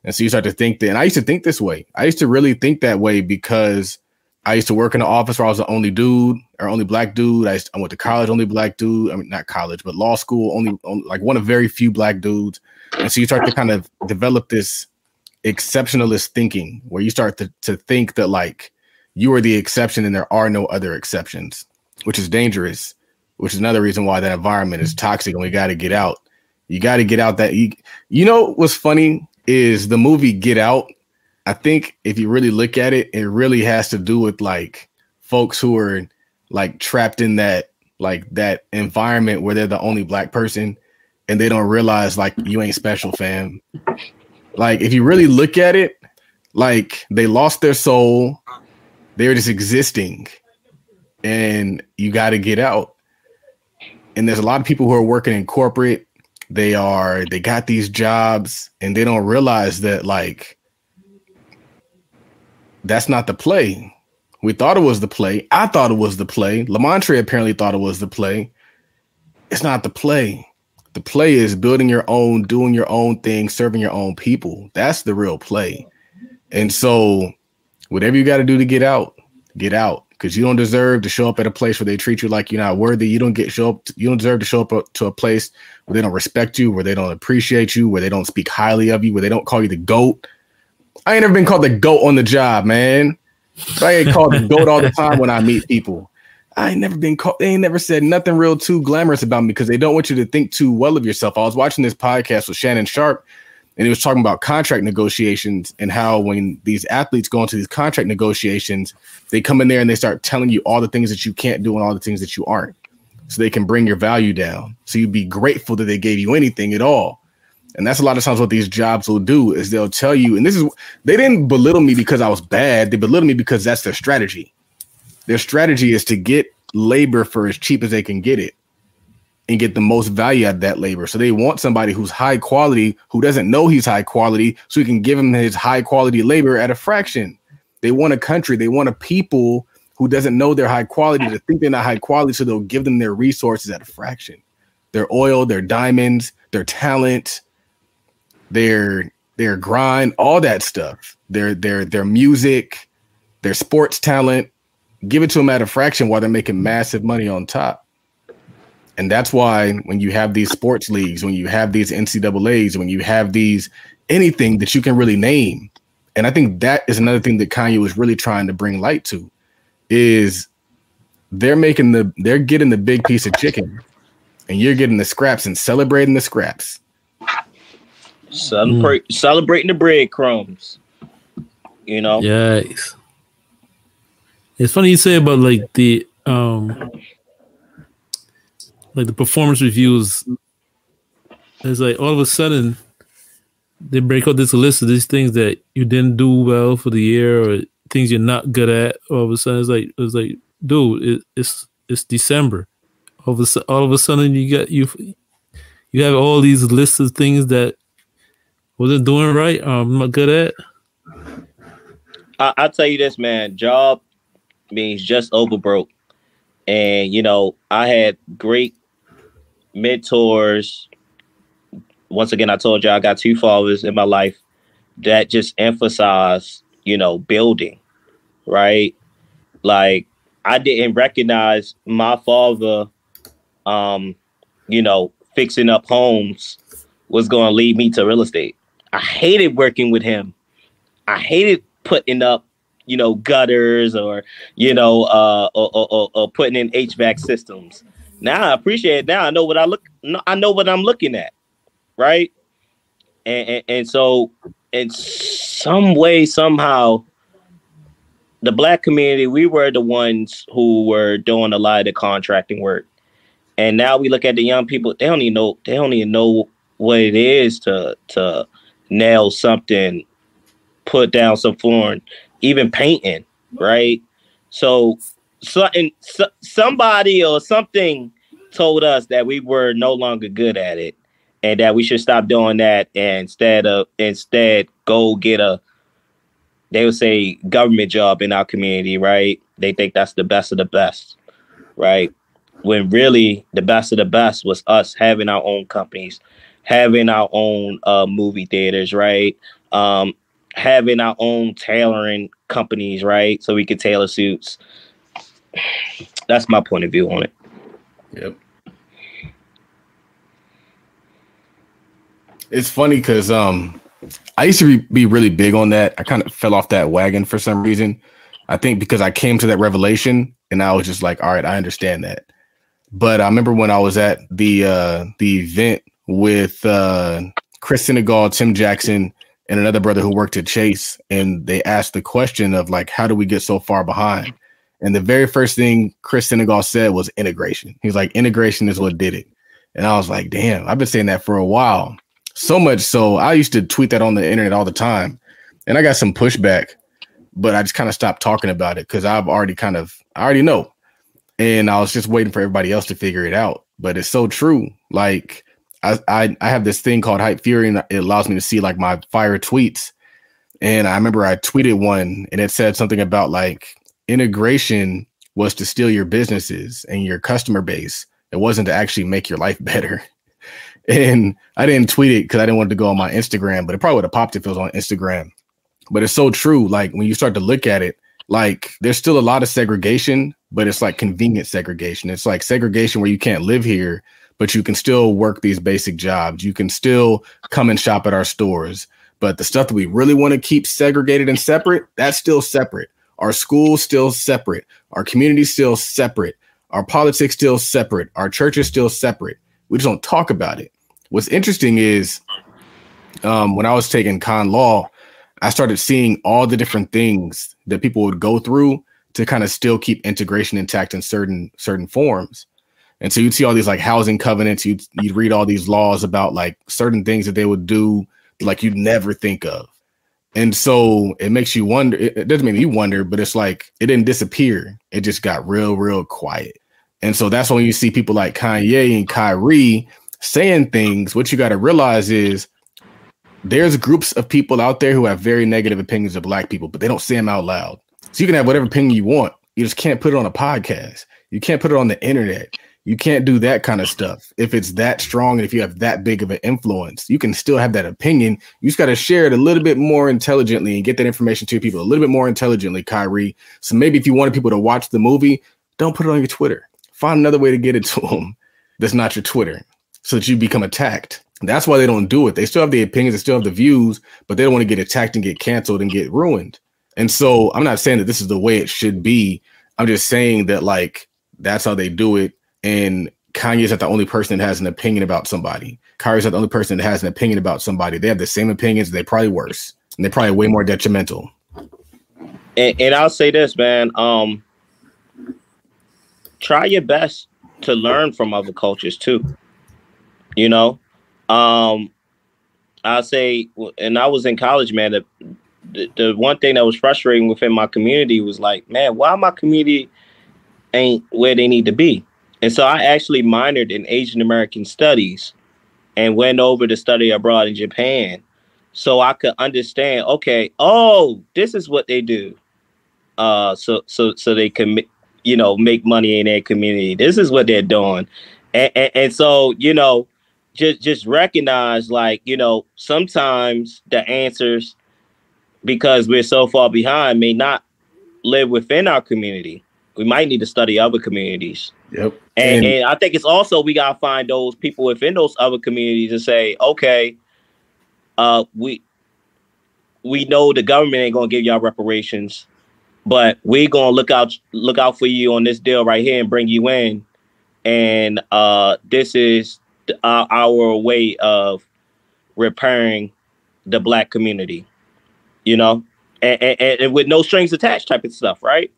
And so you start to think that, and I used to think this way. I used to really think that way because I used to work in the office where I was the only dude or only black dude. I, to, I went to college, only black dude. I mean, not college, but law school, only, only like one of very few black dudes. And so you start to kind of develop this exceptionalist thinking where you start to, to think that like you are the exception and there are no other exceptions, which is dangerous, which is another reason why that environment is toxic and we got to get out. You got to get out that you, you know what's funny is the movie Get Out. I think if you really look at it, it really has to do with like folks who are like trapped in that like that environment where they're the only black person and they don't realize like you ain't special, fam. Like if you really look at it, like they lost their soul, they're just existing, and you got to get out. And there's a lot of people who are working in corporate they are they got these jobs and they don't realize that like that's not the play. We thought it was the play. I thought it was the play. Lamontre apparently thought it was the play. It's not the play. The play is building your own, doing your own thing, serving your own people. That's the real play. And so, whatever you got to do to get out, get out because you don't deserve to show up at a place where they treat you like you're not worthy. You don't get show up. To, you don't deserve to show up to a place where they don't respect you, where they don't appreciate you, where they don't speak highly of you, where they don't call you the goat. I ain't ever been called the goat on the job, man. I ain't called the goat all the time when I meet people. I ain't never been called. They ain't never said nothing real too glamorous about me because they don't want you to think too well of yourself. I was watching this podcast with Shannon Sharpe, and he was talking about contract negotiations and how when these athletes go into these contract negotiations, they come in there and they start telling you all the things that you can't do and all the things that you aren't. So they can bring your value down. So you'd be grateful that they gave you anything at all. And that's a lot of times what these jobs will do is they'll tell you, and this is they didn't belittle me because I was bad. They belittle me because that's their strategy. Their strategy is to get labor for as cheap as they can get it and get the most value out of that labor. So they want somebody who's high quality, who doesn't know he's high quality, so he can give him his high quality labor at a fraction. They want a country, they want a people who doesn't know they're high quality to think they're not high quality, so they'll give them their resources at a fraction. Their oil, their diamonds, their talent, their their grind, all that stuff, their their their music, their sports talent, give it to them at a fraction while they're making massive money on top. And that's why when you have these sports leagues, when you have these NCAA's, when you have these anything that you can really name, and I think that is another thing that Kanye was really trying to bring light to, is they're making the they're getting the big piece of chicken, and you're getting the scraps and celebrating the scraps. Celebrate mm. celebrating the breadcrumbs. You know? Yes. It's funny you say about like the um like the performance reviews. It's like all of a sudden they break out this list of these things that you didn't do well for the year or things you're not good at. All of a sudden it's like it's like, dude, it, it's it's December. All of a all of a sudden you got you you have all these lists of things that wasn't doing right. Um, I'm not good at. I, I'll tell you this, man. Job means just over broke, and you know I had great mentors. Once again, I told you I got two fathers in my life that just emphasize, you know, building, right? Like I didn't recognize my father, um, you know, fixing up homes was going to lead me to real estate. I hated working with him. I hated putting up, you know, gutters or you know, uh, or, or, or putting in HVAC systems. Now I appreciate it. Now I know what I look. I know what I'm looking at, right? And and, and so in some way, somehow, the black community, we were the ones who were doing a lot of the contracting work. And now we look at the young people, they don't even know, they don't even know what it is to to nail something, put down some flooring, even painting, right? So, something, so, somebody or something told us that we were no longer good at it, and that we should stop doing that, and instead of instead go get a, they would say government job in our community, right? They think that's the best of the best, right? When really the best of the best was us having our own companies, having our own uh, movie theaters, right? Um, having our own tailoring companies, right? So we could tailor suits. That's my point of view on it. Yep. It's funny because um, I used to be, be really big on that. I kind of fell off that wagon for some reason. I think because I came to that revelation and I was just like, all right, I understand that. But I remember when I was at the uh, the event with uh, Chris Senegal, Tim Jackson, and another brother who worked at Chase, and they asked the question of like, how do we get so far behind? And the very first thing Chris Senegal said was integration. He's like, integration is what did it. And I was like, damn, I've been saying that for a while. So much so I used to tweet that on the internet all the time. And I got some pushback, but I just kind of stopped talking about it because I've already kind of I already know. And I was just waiting for everybody else to figure it out. But it's so true. Like I, I, I have this thing called Hypefury, and it allows me to see like my fire tweets. And I remember I tweeted one, and it said something about like integration was to steal your businesses and your customer base. It wasn't to actually make your life better. And I didn't tweet it because I didn't want to go on my Instagram, but it probably would have popped if it was on Instagram. But it's so true. Like when you start to look at it, like there's still a lot of segregation, but it's like convenient segregation. It's like segregation where you can't live here, but you can still work these basic jobs. You can still come and shop at our stores. But the stuff that we really want to keep segregated and separate, that's still separate. Our schools still separate. Our community still separate. Our politics still separate. Our church is still separate. We just don't talk about it. What's interesting is um, when I was taking con law, I started seeing all the different things that people would go through to kind of still keep integration intact in certain certain forms. And so you'd see all these like housing covenants. You'd you'd read all these laws about like certain things that they would do like you'd never think of. And so it makes you wonder. It doesn't make you wonder, but it's like it didn't disappear. It just got real, real quiet. And so that's when you see people like Kanye and Kyrie saying things. What you got to realize is there's groups of people out there who have very negative opinions of black people, but they don't say them out loud. So you can have whatever opinion you want. You just can't put it on a podcast. You can't put it on the internet. You can't do that kind of stuff. If it's that strong and if you have that big of an influence, you can still have that opinion. You just got to share it a little bit more intelligently and get that information to people a little bit more intelligently, Kyrie. So maybe if you wanted people to watch the movie, don't put it on your Twitter. Find another way to get it to them that's not your Twitter so that you become attacked. That's why they don't do it. They still have the opinions, they still have the views, but they don't want to get attacked and get canceled and get ruined. And so I'm not saying that this is the way it should be. I'm just saying that like that's how they do it. And Kanye's not the only person that has an opinion about somebody. Kyrie's not the only person that has an opinion about somebody. They have the same opinions. They're probably worse, and they're probably way more detrimental. And, and I'll say this, man. Um, try your best to learn from other cultures too. You know, um, I'll say, and I was in college, man. The, the, the one thing that was frustrating within my community was like, man, why my community ain't where they need to be? And so I actually minored in Asian American studies and went over to study abroad in Japan so I could understand, okay, oh, this is what they do. Uh so so so they can you know make money in their community. This is what they're doing. And, and, and so, you know, just just recognize like, you know, sometimes the answers because we're so far behind may not live within our community. We might need to study other communities. Yep. And, and, and I think it's also we gotta find those people within those other communities and say, okay, uh, we we know the government ain't gonna give y'all reparations, but we gonna look out look out for you on this deal right here and bring you in. And uh, this is our, our way of repairing the black community you know, and, and, and with no strings attached type of stuff, right?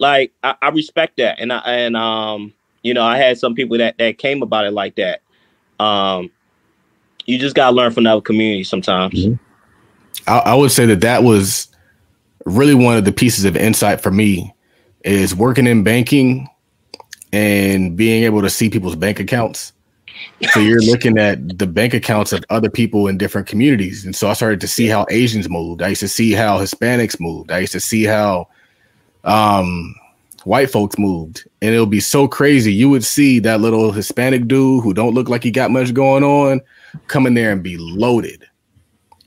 Like I, I respect that, and I and um, you know, I had some people that that came about it like that. Um, you just gotta learn from other communities sometimes. Mm-hmm. I, I would say that that was really one of the pieces of insight for me is working in banking and being able to see people's bank accounts so you're looking at the bank accounts of other people in different communities. And so I started to see how Asians moved. I used to see how Hispanics moved. I used to see how um, white folks moved. And it'll be so crazy. You would see that little Hispanic dude who don't look like he got much going on come in there and be loaded.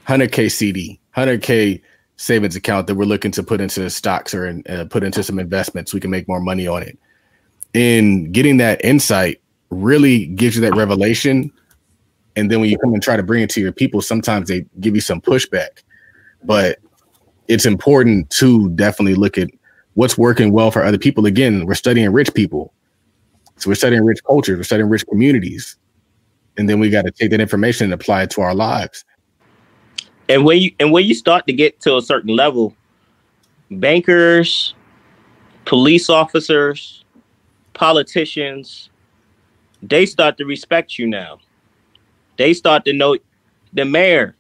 100K CD, 100K savings account that we're looking to put into the stocks or uh, put into some investments. So we can make more money on it. In getting that insight, really gives you that revelation. And then when you come and try to bring it to your people, sometimes they give you some pushback. But it's important to definitely look at what's working well for other people. Again, we're studying rich people. So we're studying rich cultures, we're studying rich communities. And then we got to take that information and apply it to our lives. And when you and when you start to get to a certain level, bankers, police officers, politicians, they start to respect you now. They start to know the mayor.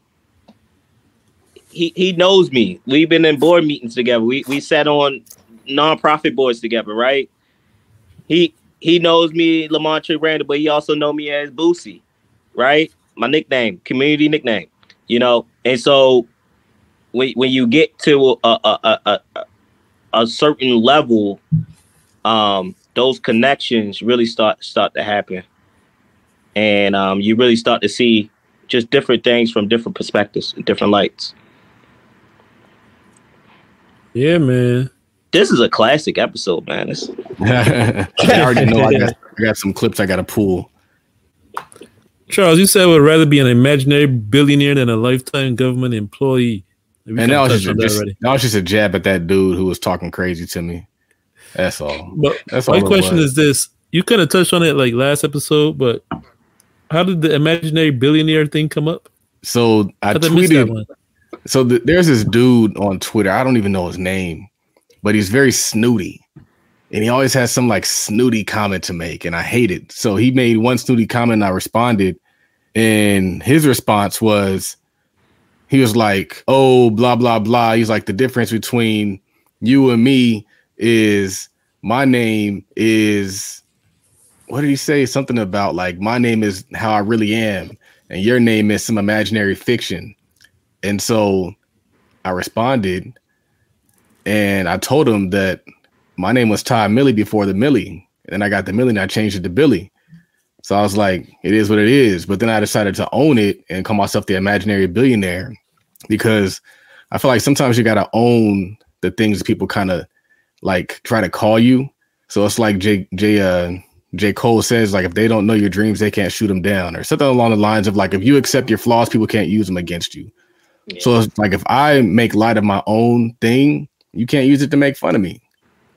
He he knows me. We've been in board meetings together. We we sat on nonprofit boards together, right? He he knows me, Lamontre Randall, but he also know me as Boosie, right? My nickname, community nickname, you know. And so when when you get to a a a, a, a certain level, um, those connections really start start to happen, and um, you really start to see just different things from different perspectives different lights. Yeah, man. This is a classic episode, man. I already know I got, I got some clips I got to pull. Charles, you said I would rather be an imaginary billionaire than a lifetime government employee. and that was, just, just that was just a jab at that dude who was talking crazy to me. That's all. But That's my question is this: You kind of touched on it like last episode, but how did the imaginary billionaire thing come up? So I tweeted. So th- there's this dude on Twitter. I don't even know his name, but he's very snooty. and he always has some like snooty comment to make, and I hate it. So he made one snooty comment, and I responded, and his response was, he was like, "Oh, blah blah blah." He's like, "The difference between you and me is my name is what did he say? Something about like my name is how I really am, and your name is some imaginary fiction." And so I responded, and I told him that my name was Todd Millie before the Millie. And then I got the Millie and I changed it to Billy. So I was like, it is what it is. But then I decided to own it and call myself the imaginary billionaire because I feel like sometimes you got to own the things people kind of like try to call you. So it's like J J uh J Cole says like if they don't know your dreams, they can't shoot them down or something along the lines of like if you accept your flaws, people can't use them against you. Yeah. So it's like if I make light of my own thing, you can't use it to make fun of me.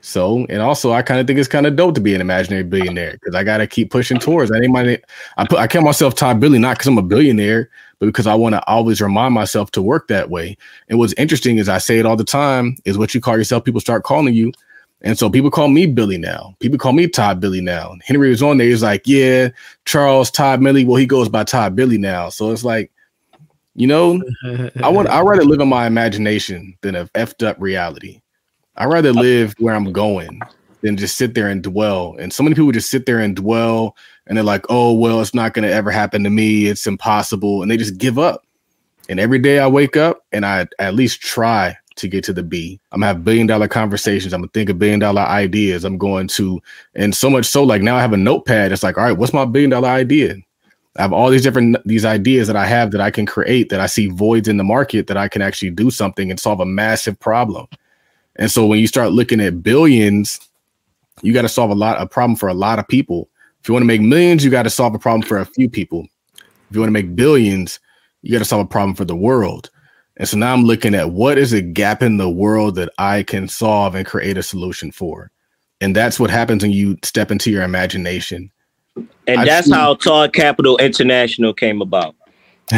So, and also, I kind of think it's kind of dope to be an imaginary billionaire because I got to keep pushing towards. I ain't I put I myself Todd Billy not because I'm a billionaire, but because I want to always remind myself to work that way. And what's interesting is I say it all the time: is what you call yourself, people start calling you. And so people call me Billy now. People call me Todd Billy now. Henry was on there. He's like, yeah, Charles Todd Billy. Well, he goes by Todd Billy now. So it's like, you know, I want I rather live in my imagination than a effed up reality. I'd rather live where I'm going than just sit there and dwell. And so many people just sit there and dwell and they're like, oh, well, it's not going to ever happen to me. It's impossible. And they just give up. And every day I wake up and I at least try to get to the B. I'm gonna have billion dollar conversations. I'm gonna think of billion dollar ideas. I'm going to, and so much so, like now I have a notepad. It's like, all right, what's my billion dollar idea? I have all these different these ideas that I have that I can create that I see voids in the market that I can actually do something and solve a massive problem. And so when you start looking at billions, you got to solve a lot a problem for a lot of people. If you want to make millions, you got to solve a problem for a few people. If you want to make billions, you got to solve a problem for the world. And so now I'm looking at what is a gap in the world that I can solve and create a solution for. And that's what happens when you step into your imagination. And I've that's seen- how Todd Capital International came about.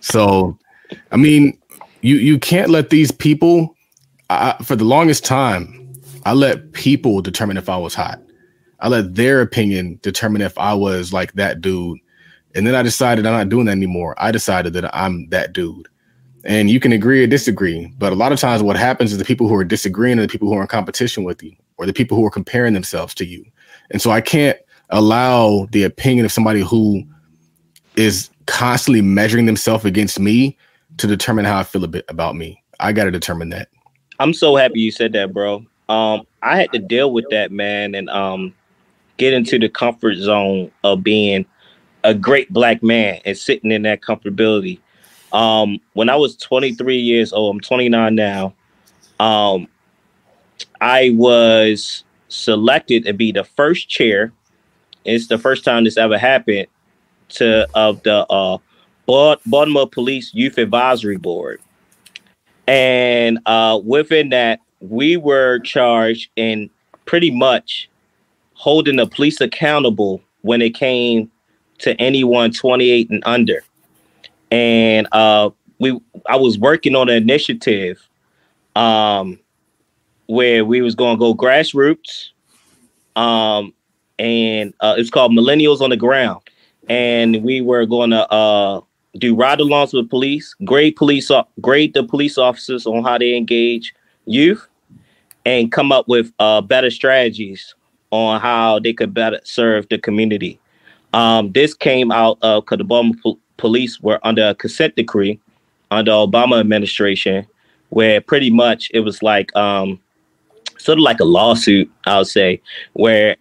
so, I mean, you you can't let these people I, for the longest time, I let people determine if I was hot. I let their opinion determine if I was like that dude. And then I decided I'm not doing that anymore. I decided that I'm that dude. And you can agree or disagree. But a lot of times, what happens is the people who are disagreeing are the people who are in competition with you or the people who are comparing themselves to you. And so I can't allow the opinion of somebody who is constantly measuring themselves against me to determine how I feel a bit about me. I got to determine that. I'm so happy you said that, bro. Um, I had to deal with that, man, and um, get into the comfort zone of being a great black man and sitting in that comfortability. Um, when I was 23 years old, I'm 29 now. Um, I was selected to be the first chair. It's the first time this ever happened to of the uh, Baltimore Police Youth Advisory Board. And uh, within that, we were charged in pretty much holding the police accountable when it came to anyone 28 and under. And uh, we, I was working on an initiative um, where we was to go grassroots, um, and uh, it's called Millennials on the Ground, and we were going to uh, do ride alongs with police, grade police, grade the police officers on how they engage youth, and come up with uh, better strategies on how they could better serve the community. Um, this came out of because the Baltimore po- police were under a consent decree under Obama administration, where pretty much it was like um, sort of like a lawsuit, I would say, where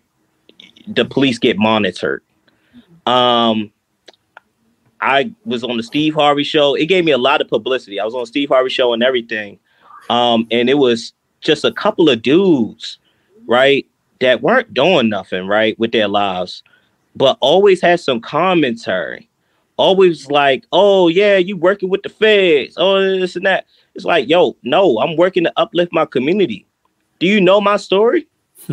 the police get monitored. Um, I was on the Steve Harvey show. It gave me a lot of publicity. I was on Steve Harvey show and everything. Um, and it was just a couple of dudes, right, that weren't doing nothing, right, with their lives, but always had some commentary. Always like, oh yeah, you working with the feds, oh this and that. It's like, yo, no, I'm working to uplift my community. Do you know my story?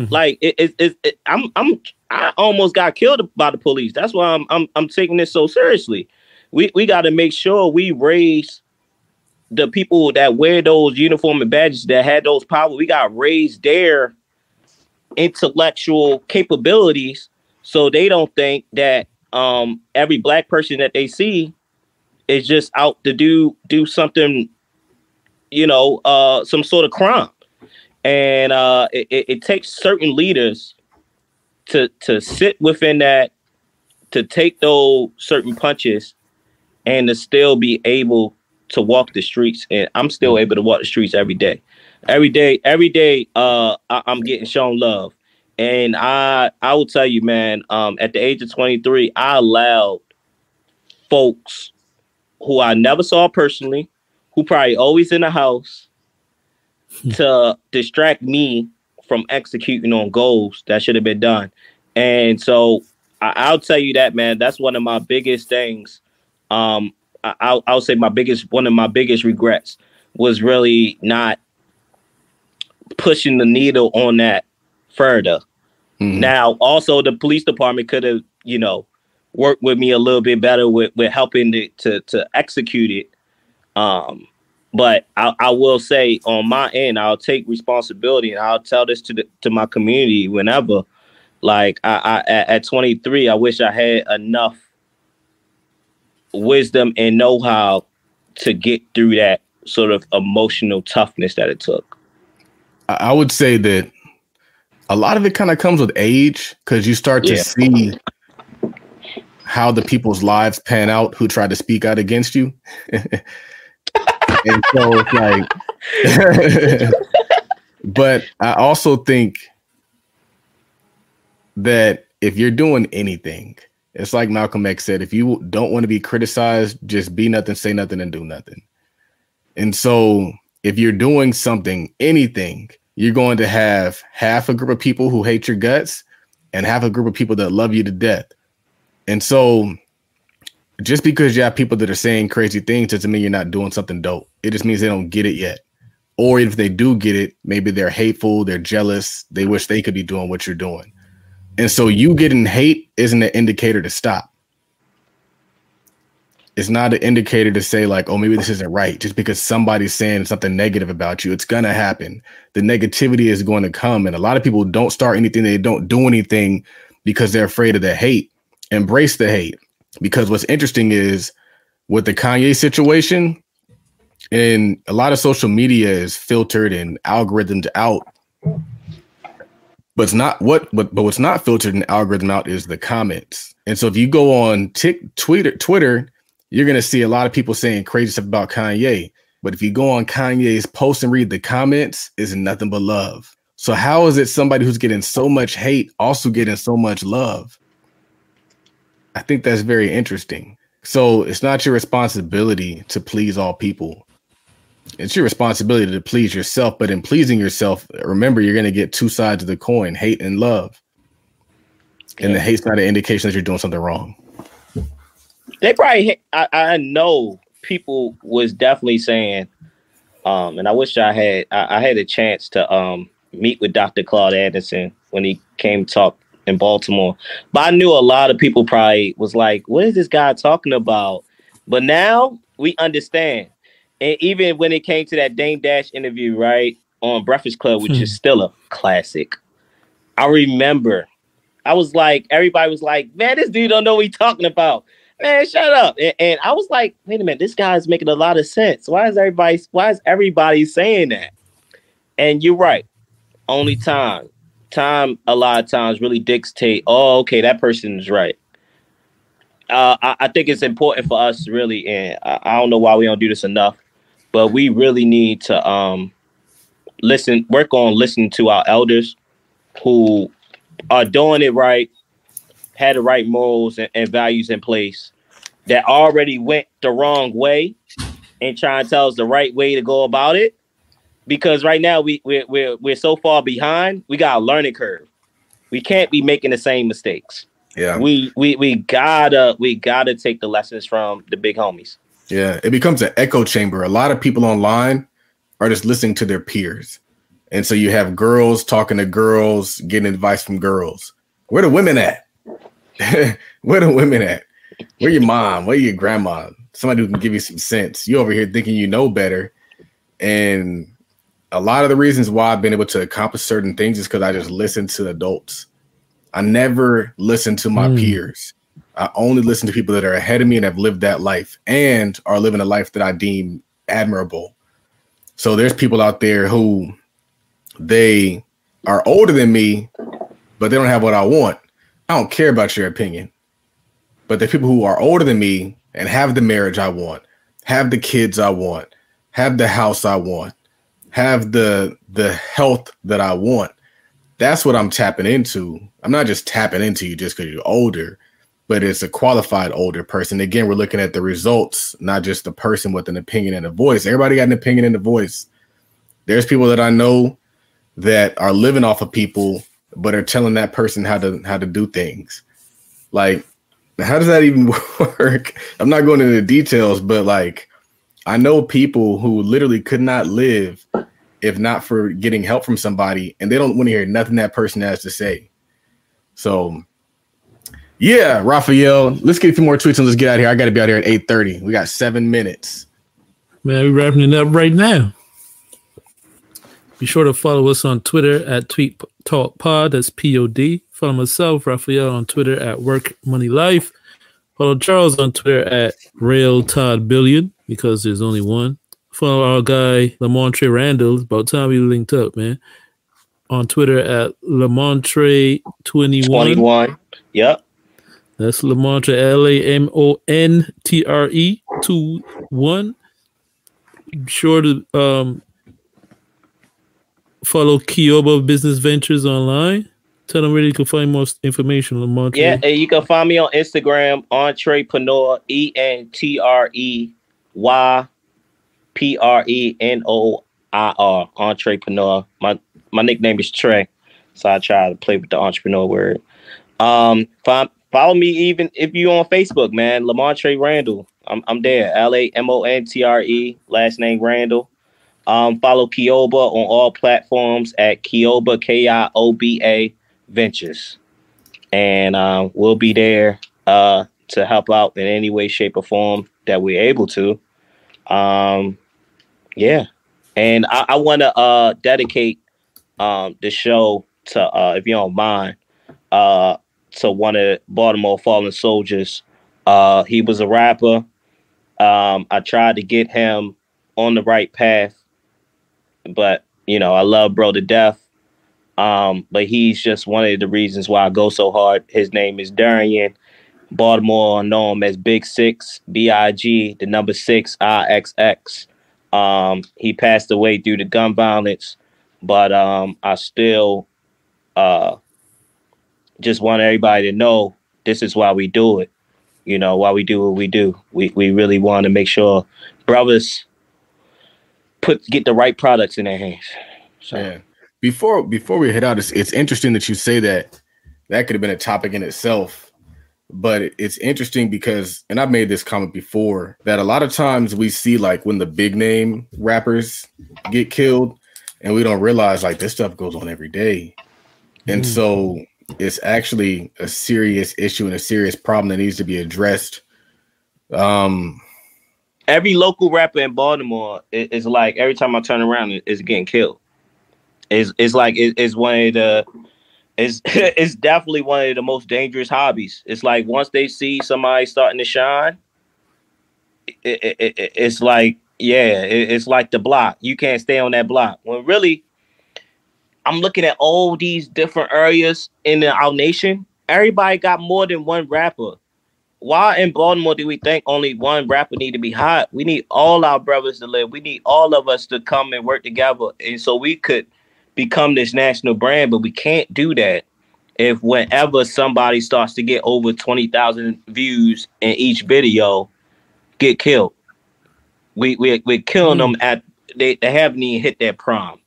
like it, it, it, it, I'm I'm I almost got killed by the police. That's why I'm I'm I'm taking this so seriously we, we got to make sure we raise the people that wear those uniform and badges that had those power. We got to raise their intellectual capabilities so they don't think that um, every black person that they see is just out to do do something you know uh, some sort of crime and uh, it, it takes certain leaders to to sit within that to take those certain punches and to still be able to walk the streets and i'm still able to walk the streets every day every day every day uh I, am getting shown love and i i will tell you man um at the age of 23 i allowed folks who i never saw personally who probably always in the house. To distract me from executing on goals that should have been done and so I, will tell you that man that's one of my biggest things um I, I'll, I'll say my biggest one of my biggest regrets was really not pushing the needle on that further. Mm-hmm. Now, also the police department could have, you know, worked with me a little bit better with with helping to to, to execute it. Um, but I, I will say on my end, I'll take responsibility and I'll tell this to the, to my community whenever. Like I, I at, at 23, I wish I had enough wisdom and know how to get through that sort of emotional toughness that it took. I would say that a lot of it kind of comes with age because you start to yeah. see how the people's lives pan out who try to speak out against you. and so it's like, but I also think that if you're doing anything, it's like Malcolm X said if you don't want to be criticized, just be nothing, say nothing, and do nothing. And so if you're doing something, anything, you're going to have half a group of people who hate your guts and half a group of people that love you to death. And so just because you have people that are saying crazy things doesn't mean you're not doing something dope. It just means they don't get it yet. Or if they do get it, maybe they're hateful, they're jealous, they wish they could be doing what you're doing. And so you getting hate isn't an indicator to stop. It's not an indicator to say, like, oh, maybe this isn't right. Just because somebody's saying something negative about you, it's going to happen. The negativity is going to come. And a lot of people don't start anything, they don't do anything because they're afraid of the hate. Embrace the hate. Because what's interesting is with the Kanye situation, and a lot of social media is filtered and algorithmed out but it's not what but, but what's not filtered and algorithm out is the comments. And so if you go on Tik Twitter, Twitter, you're gonna see a lot of people saying crazy stuff about Kanye. But if you go on Kanye's post and read the comments, is nothing but love. So how is it somebody who's getting so much hate also getting so much love? I think that's very interesting. So it's not your responsibility to please all people it's your responsibility to please yourself, but in pleasing yourself, remember you're going to get two sides of the coin: hate and love. And yeah. the hate's not an indication that you're doing something wrong. They probably, I, I know people was definitely saying, um, and I wish I had, I, I had a chance to um, meet with Dr. Claude Anderson when he came talk in Baltimore. But I knew a lot of people probably was like, "What is this guy talking about?" But now we understand and even when it came to that Dame Dash interview, right on Breakfast Club, which is hmm. still a classic. I remember, I was like, everybody was like, "Man, this dude don't know what he's talking about." Man, shut up! And, and I was like, "Wait a minute, this guy's making a lot of sense. Why is everybody? Why is everybody saying that?" And you're right. Only time, time, a lot of times really dictate. Oh, okay, that person is right. Uh, I, I, think it's important for us really, and I, I don't know why we don't do this enough but we really need to um listen, work on listening to our elders who are doing it right, had the right morals and, and values in place that already went the wrong way and trying to tell us the right way to go about it. Because right now we we're we're, we're so far behind, we got a learning curve. We can't be making the same mistakes. Yeah. We we we gotta we gotta take the lessons from the big homies. Yeah, it becomes an echo chamber. A lot of people online are just listening to their peers. And so you have girls talking to girls, getting advice from girls. Where the women at? Where the women at? Where your mom? Where your grandma? Somebody who can give you some sense. You over here thinking you know better. And a lot of the reasons why I've been able to accomplish certain things is because I just listen to adults. I never listen to my mm. peers. I only listen to people that are ahead of me and have lived that life and are living a life that I deem admirable. So there's people out there who they are older than me, but they don't have what I want. I don't care about your opinion. But the people who are older than me and have the marriage I want, have the kids I want, have the house I want, have the the health that I want. That's what I'm tapping into. I'm not just tapping into you just because you're older, but it's a qualified older person. Again, we're looking at the results, not just the person with an opinion and a voice. Everybody got an opinion and a voice. There's people that I know that are living off of people, but are telling that person how to how to do things. Like, how does that even work? I'm not going into the details, but like I know people who literally could not live if not for getting help from somebody, and they don't want to hear nothing that person has to say. So, yeah, Raphael, let's get a few more tweets and let's get out here. I got to be out here at 8:30. We got seven minutes. Man, we're wrapping it up right now. Be sure to follow us on Twitter at Tweet Talk Pod. That's P O D. Follow myself, Raphael, on Twitter at Work Money Life. Follow Charles on Twitter at Rail Todd Billion because there's only one. Follow our guy Lamontre Randall. About time we linked up, man. On Twitter at Lamontre twenty one. Yep. That's Lamontre L A M O N T R E two one. Be sure to um follow Kioba Business Ventures online. Tell them where you can find more information on Montre. Yeah, you can find me on Instagram, Entrepreneur, E N T R E Y P R E N O I R, Entrepreneur. My my nickname is Trey, so I try to play with the entrepreneur word. Um, find, follow me even if you on Facebook, man. Lamontre Randall. I'm I'm there. L A M O N T R E. Last name Randall. Um, follow Kioba on all platforms at Kioba K I O B A Ventures, and uh, we'll be there uh, to help out in any way, shape, or form that we're able to. Um, yeah, and I, I want to uh, dedicate um, the show to, uh, if you don't mind, uh, to one of Baltimore fallen soldiers. Uh, he was a rapper. Um, I tried to get him on the right path, but you know I love bro to death. Um, but he's just one of the reasons why I go so hard. His name is Darian. Baltimore know him as Big Six, B I G, the number six, I X X. Um, he passed away due to gun violence, but um, I still uh, just want everybody to know this is why we do it. You know, why we do what we do. We we really want to make sure brothers put get the right products in their hands. So yeah. Before before we head out, it's, it's interesting that you say that. That could have been a topic in itself but it's interesting because and i've made this comment before that a lot of times we see like when the big name rappers get killed and we don't realize like this stuff goes on every day and mm. so it's actually a serious issue and a serious problem that needs to be addressed um every local rapper in baltimore is, like every time i turn around it's getting killed it's, like it's one of the it's it's definitely one of the most dangerous hobbies. It's like once they see somebody starting to shine, it, it, it, it's like yeah, it's like the block. You can't stay on that block. When really, I'm looking at all these different areas in our nation. Everybody got more than one rapper. Why in Baltimore do we think only one rapper need to be hot? We need all our brothers to live. We need all of us to come and work together, and so we could become this national brand, but we can't do that if whenever somebody starts to get over 20,000 views in each video, get killed. We, we, we're killing mm. them at, they, they haven't even hit their prime.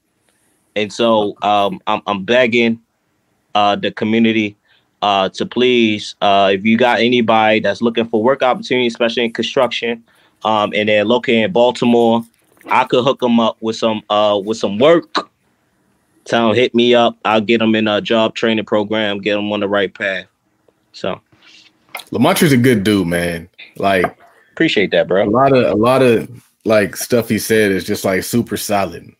And so um, I'm, I'm begging uh, the community uh, to please, uh, if you got anybody that's looking for work opportunities, especially in construction, um, and they're located in Baltimore, I could hook them up with some uh, with some work Them hit me up. I'll get them in a job training program, get them on the right path. So, Lamontre's a good dude, man. Like, appreciate that, bro. A lot of a lot of like stuff he said is just like super solid.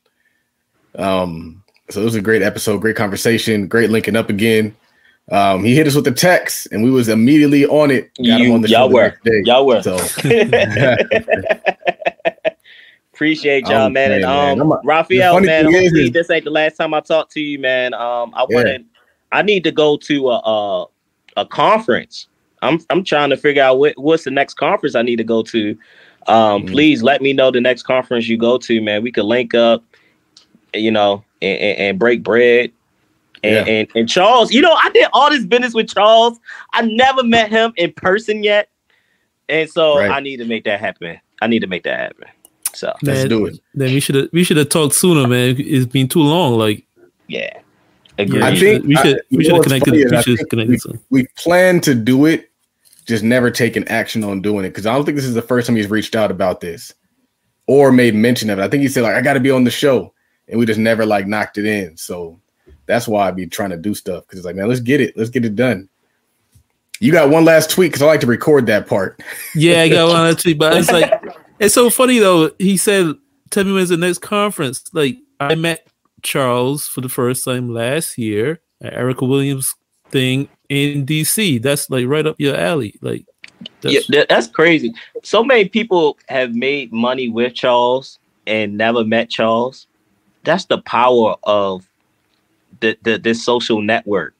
Um, so it was a great episode, great conversation, great linking up again. Um, he hit us with a text, and we was immediately on it. Got you, him on the y'all were, y'all were. So. Appreciate y'all, man. and um, man. Raphael, man, hopefully this ain't the last time I talk to you, man. Um, I yeah. want to, I need to go to a, a, a conference. I'm I'm trying to figure out what, what's the next conference I need to go to. Um, mm-hmm. please let me know the next conference you go to, man. We could link up, you know, and, and, and break bread. And, yeah. and, and Charles, you know, I did all this business with Charles. I never met him in person yet, and so right. I need to make that happen. I need to make that happen. So man, let's do it. Then we should have we should have talked sooner, man. It's been too long. Like yeah. Agreed. I think we should I, we should have connected. We should connected. We, we plan to do it, just never taken action on doing it. Because I don't think this is the first time he's reached out about this or made mention of it. I think he said like I got to be on the show, and we just never like knocked it in. So that's why I be trying to do stuff because it's like man, let's get it, let's get it done. You got one last tweet because I like to record that part. Yeah, I got one last tweet, but it's like it's so funny though. He said, "Tell me when's the next conference." Like I met Charles for the first time last year at Erica Williams thing in DC. That's like right up your alley. Like that's, yeah, that's crazy. So many people have made money with Charles and never met Charles. That's the power of the, the this social network.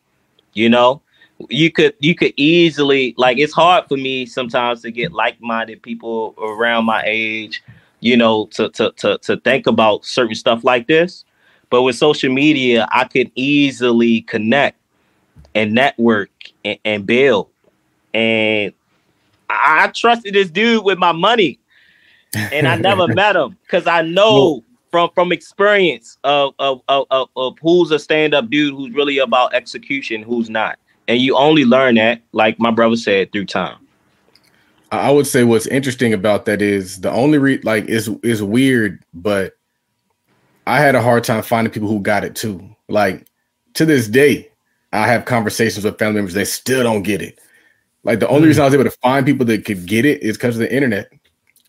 You know, you could you could easily like it's hard for me sometimes to get like-minded people around my age you know to to to, to think about certain stuff like this. But with social media i could easily connect and network and, and build. And I, trusted this dude with my money and i never met him because i know from from experience of of, of, of who's a stand-up dude who's really about execution who's not and you only learn that, like my brother said, through time. I would say what's interesting about that is the only re- like is is weird, but I had a hard time finding people who got it too. Like to this day, I have conversations with family members they still don't get it. Like the only mm. reason I was able to find people that could get it is because of the internet.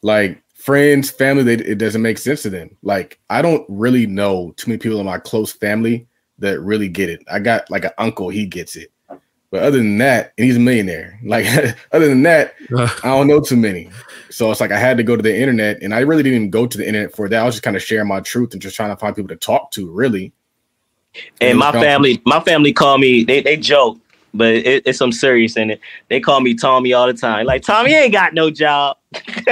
Like friends, family, they, it doesn't make sense to them. Like I don't really know too many people in my close family that really get it. I got like an uncle, he gets it. But other than that, and he's a millionaire. Like other than that, I don't know too many. So it's like I had to go to the internet, and I really didn't even go to the internet for that. I was just kind of sharing my truth and just trying to find people to talk to, really. And, and my family, my family call me. They they joke but it, it's some serious in it. They call me Tommy all the time. Like Tommy ain't got no job.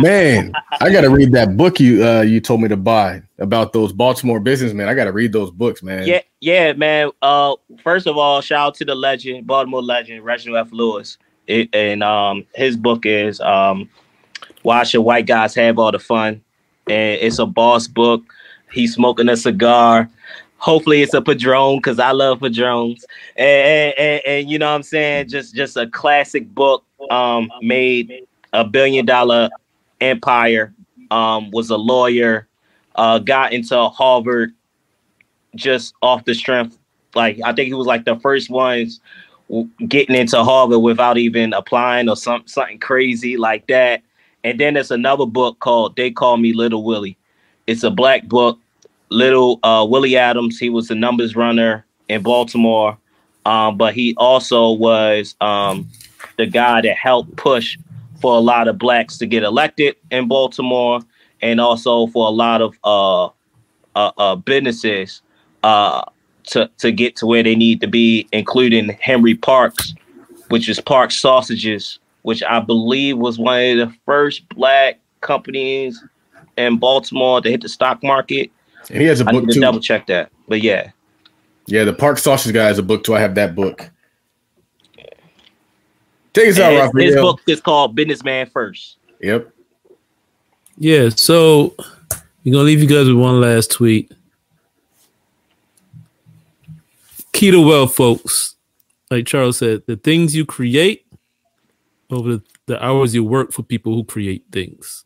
man, I gotta read that book you uh you told me to buy about those Baltimore businessmen. I gotta read those books, man. Yeah, yeah, man. Uh, first of all, shout out to the legend, Baltimore legend, Reginald F. Lewis. It, and um, his book is um, "Why Should White Guys Have All the Fun?" And it's a boss book. He's smoking a cigar hopefully it's a Padrón because i love Padróns and, and, and, you know what i'm saying just just a classic book um made a billion dollar empire um was a lawyer uh got into harvard just off the strength like i think he was like the first ones getting into harvard without even applying or some something crazy like that and then there's another book called they call me little willie it's a black book little uh, Willie Adams. He was the numbers runner in Baltimore, um, but he also was um, the guy that helped push for a lot of blacks to get elected in Baltimore, and also for a lot of uh, uh, uh businesses uh, to to get to where they need to be, including Henry Parks, which is Parks Sausages, which I believe was one of the first black companies in Baltimore to hit the stock market and he has a book I need to too. Double check that, but yeah, yeah. The Park Sausage guy has a book too. I have that book. Take us out, Raphael. His book is called Businessman First. Yep. Yeah. So we're gonna leave you guys with one last tweet. Key to wealth, folks. Like Charles said, the things you create over the, the hours you work for people who create things.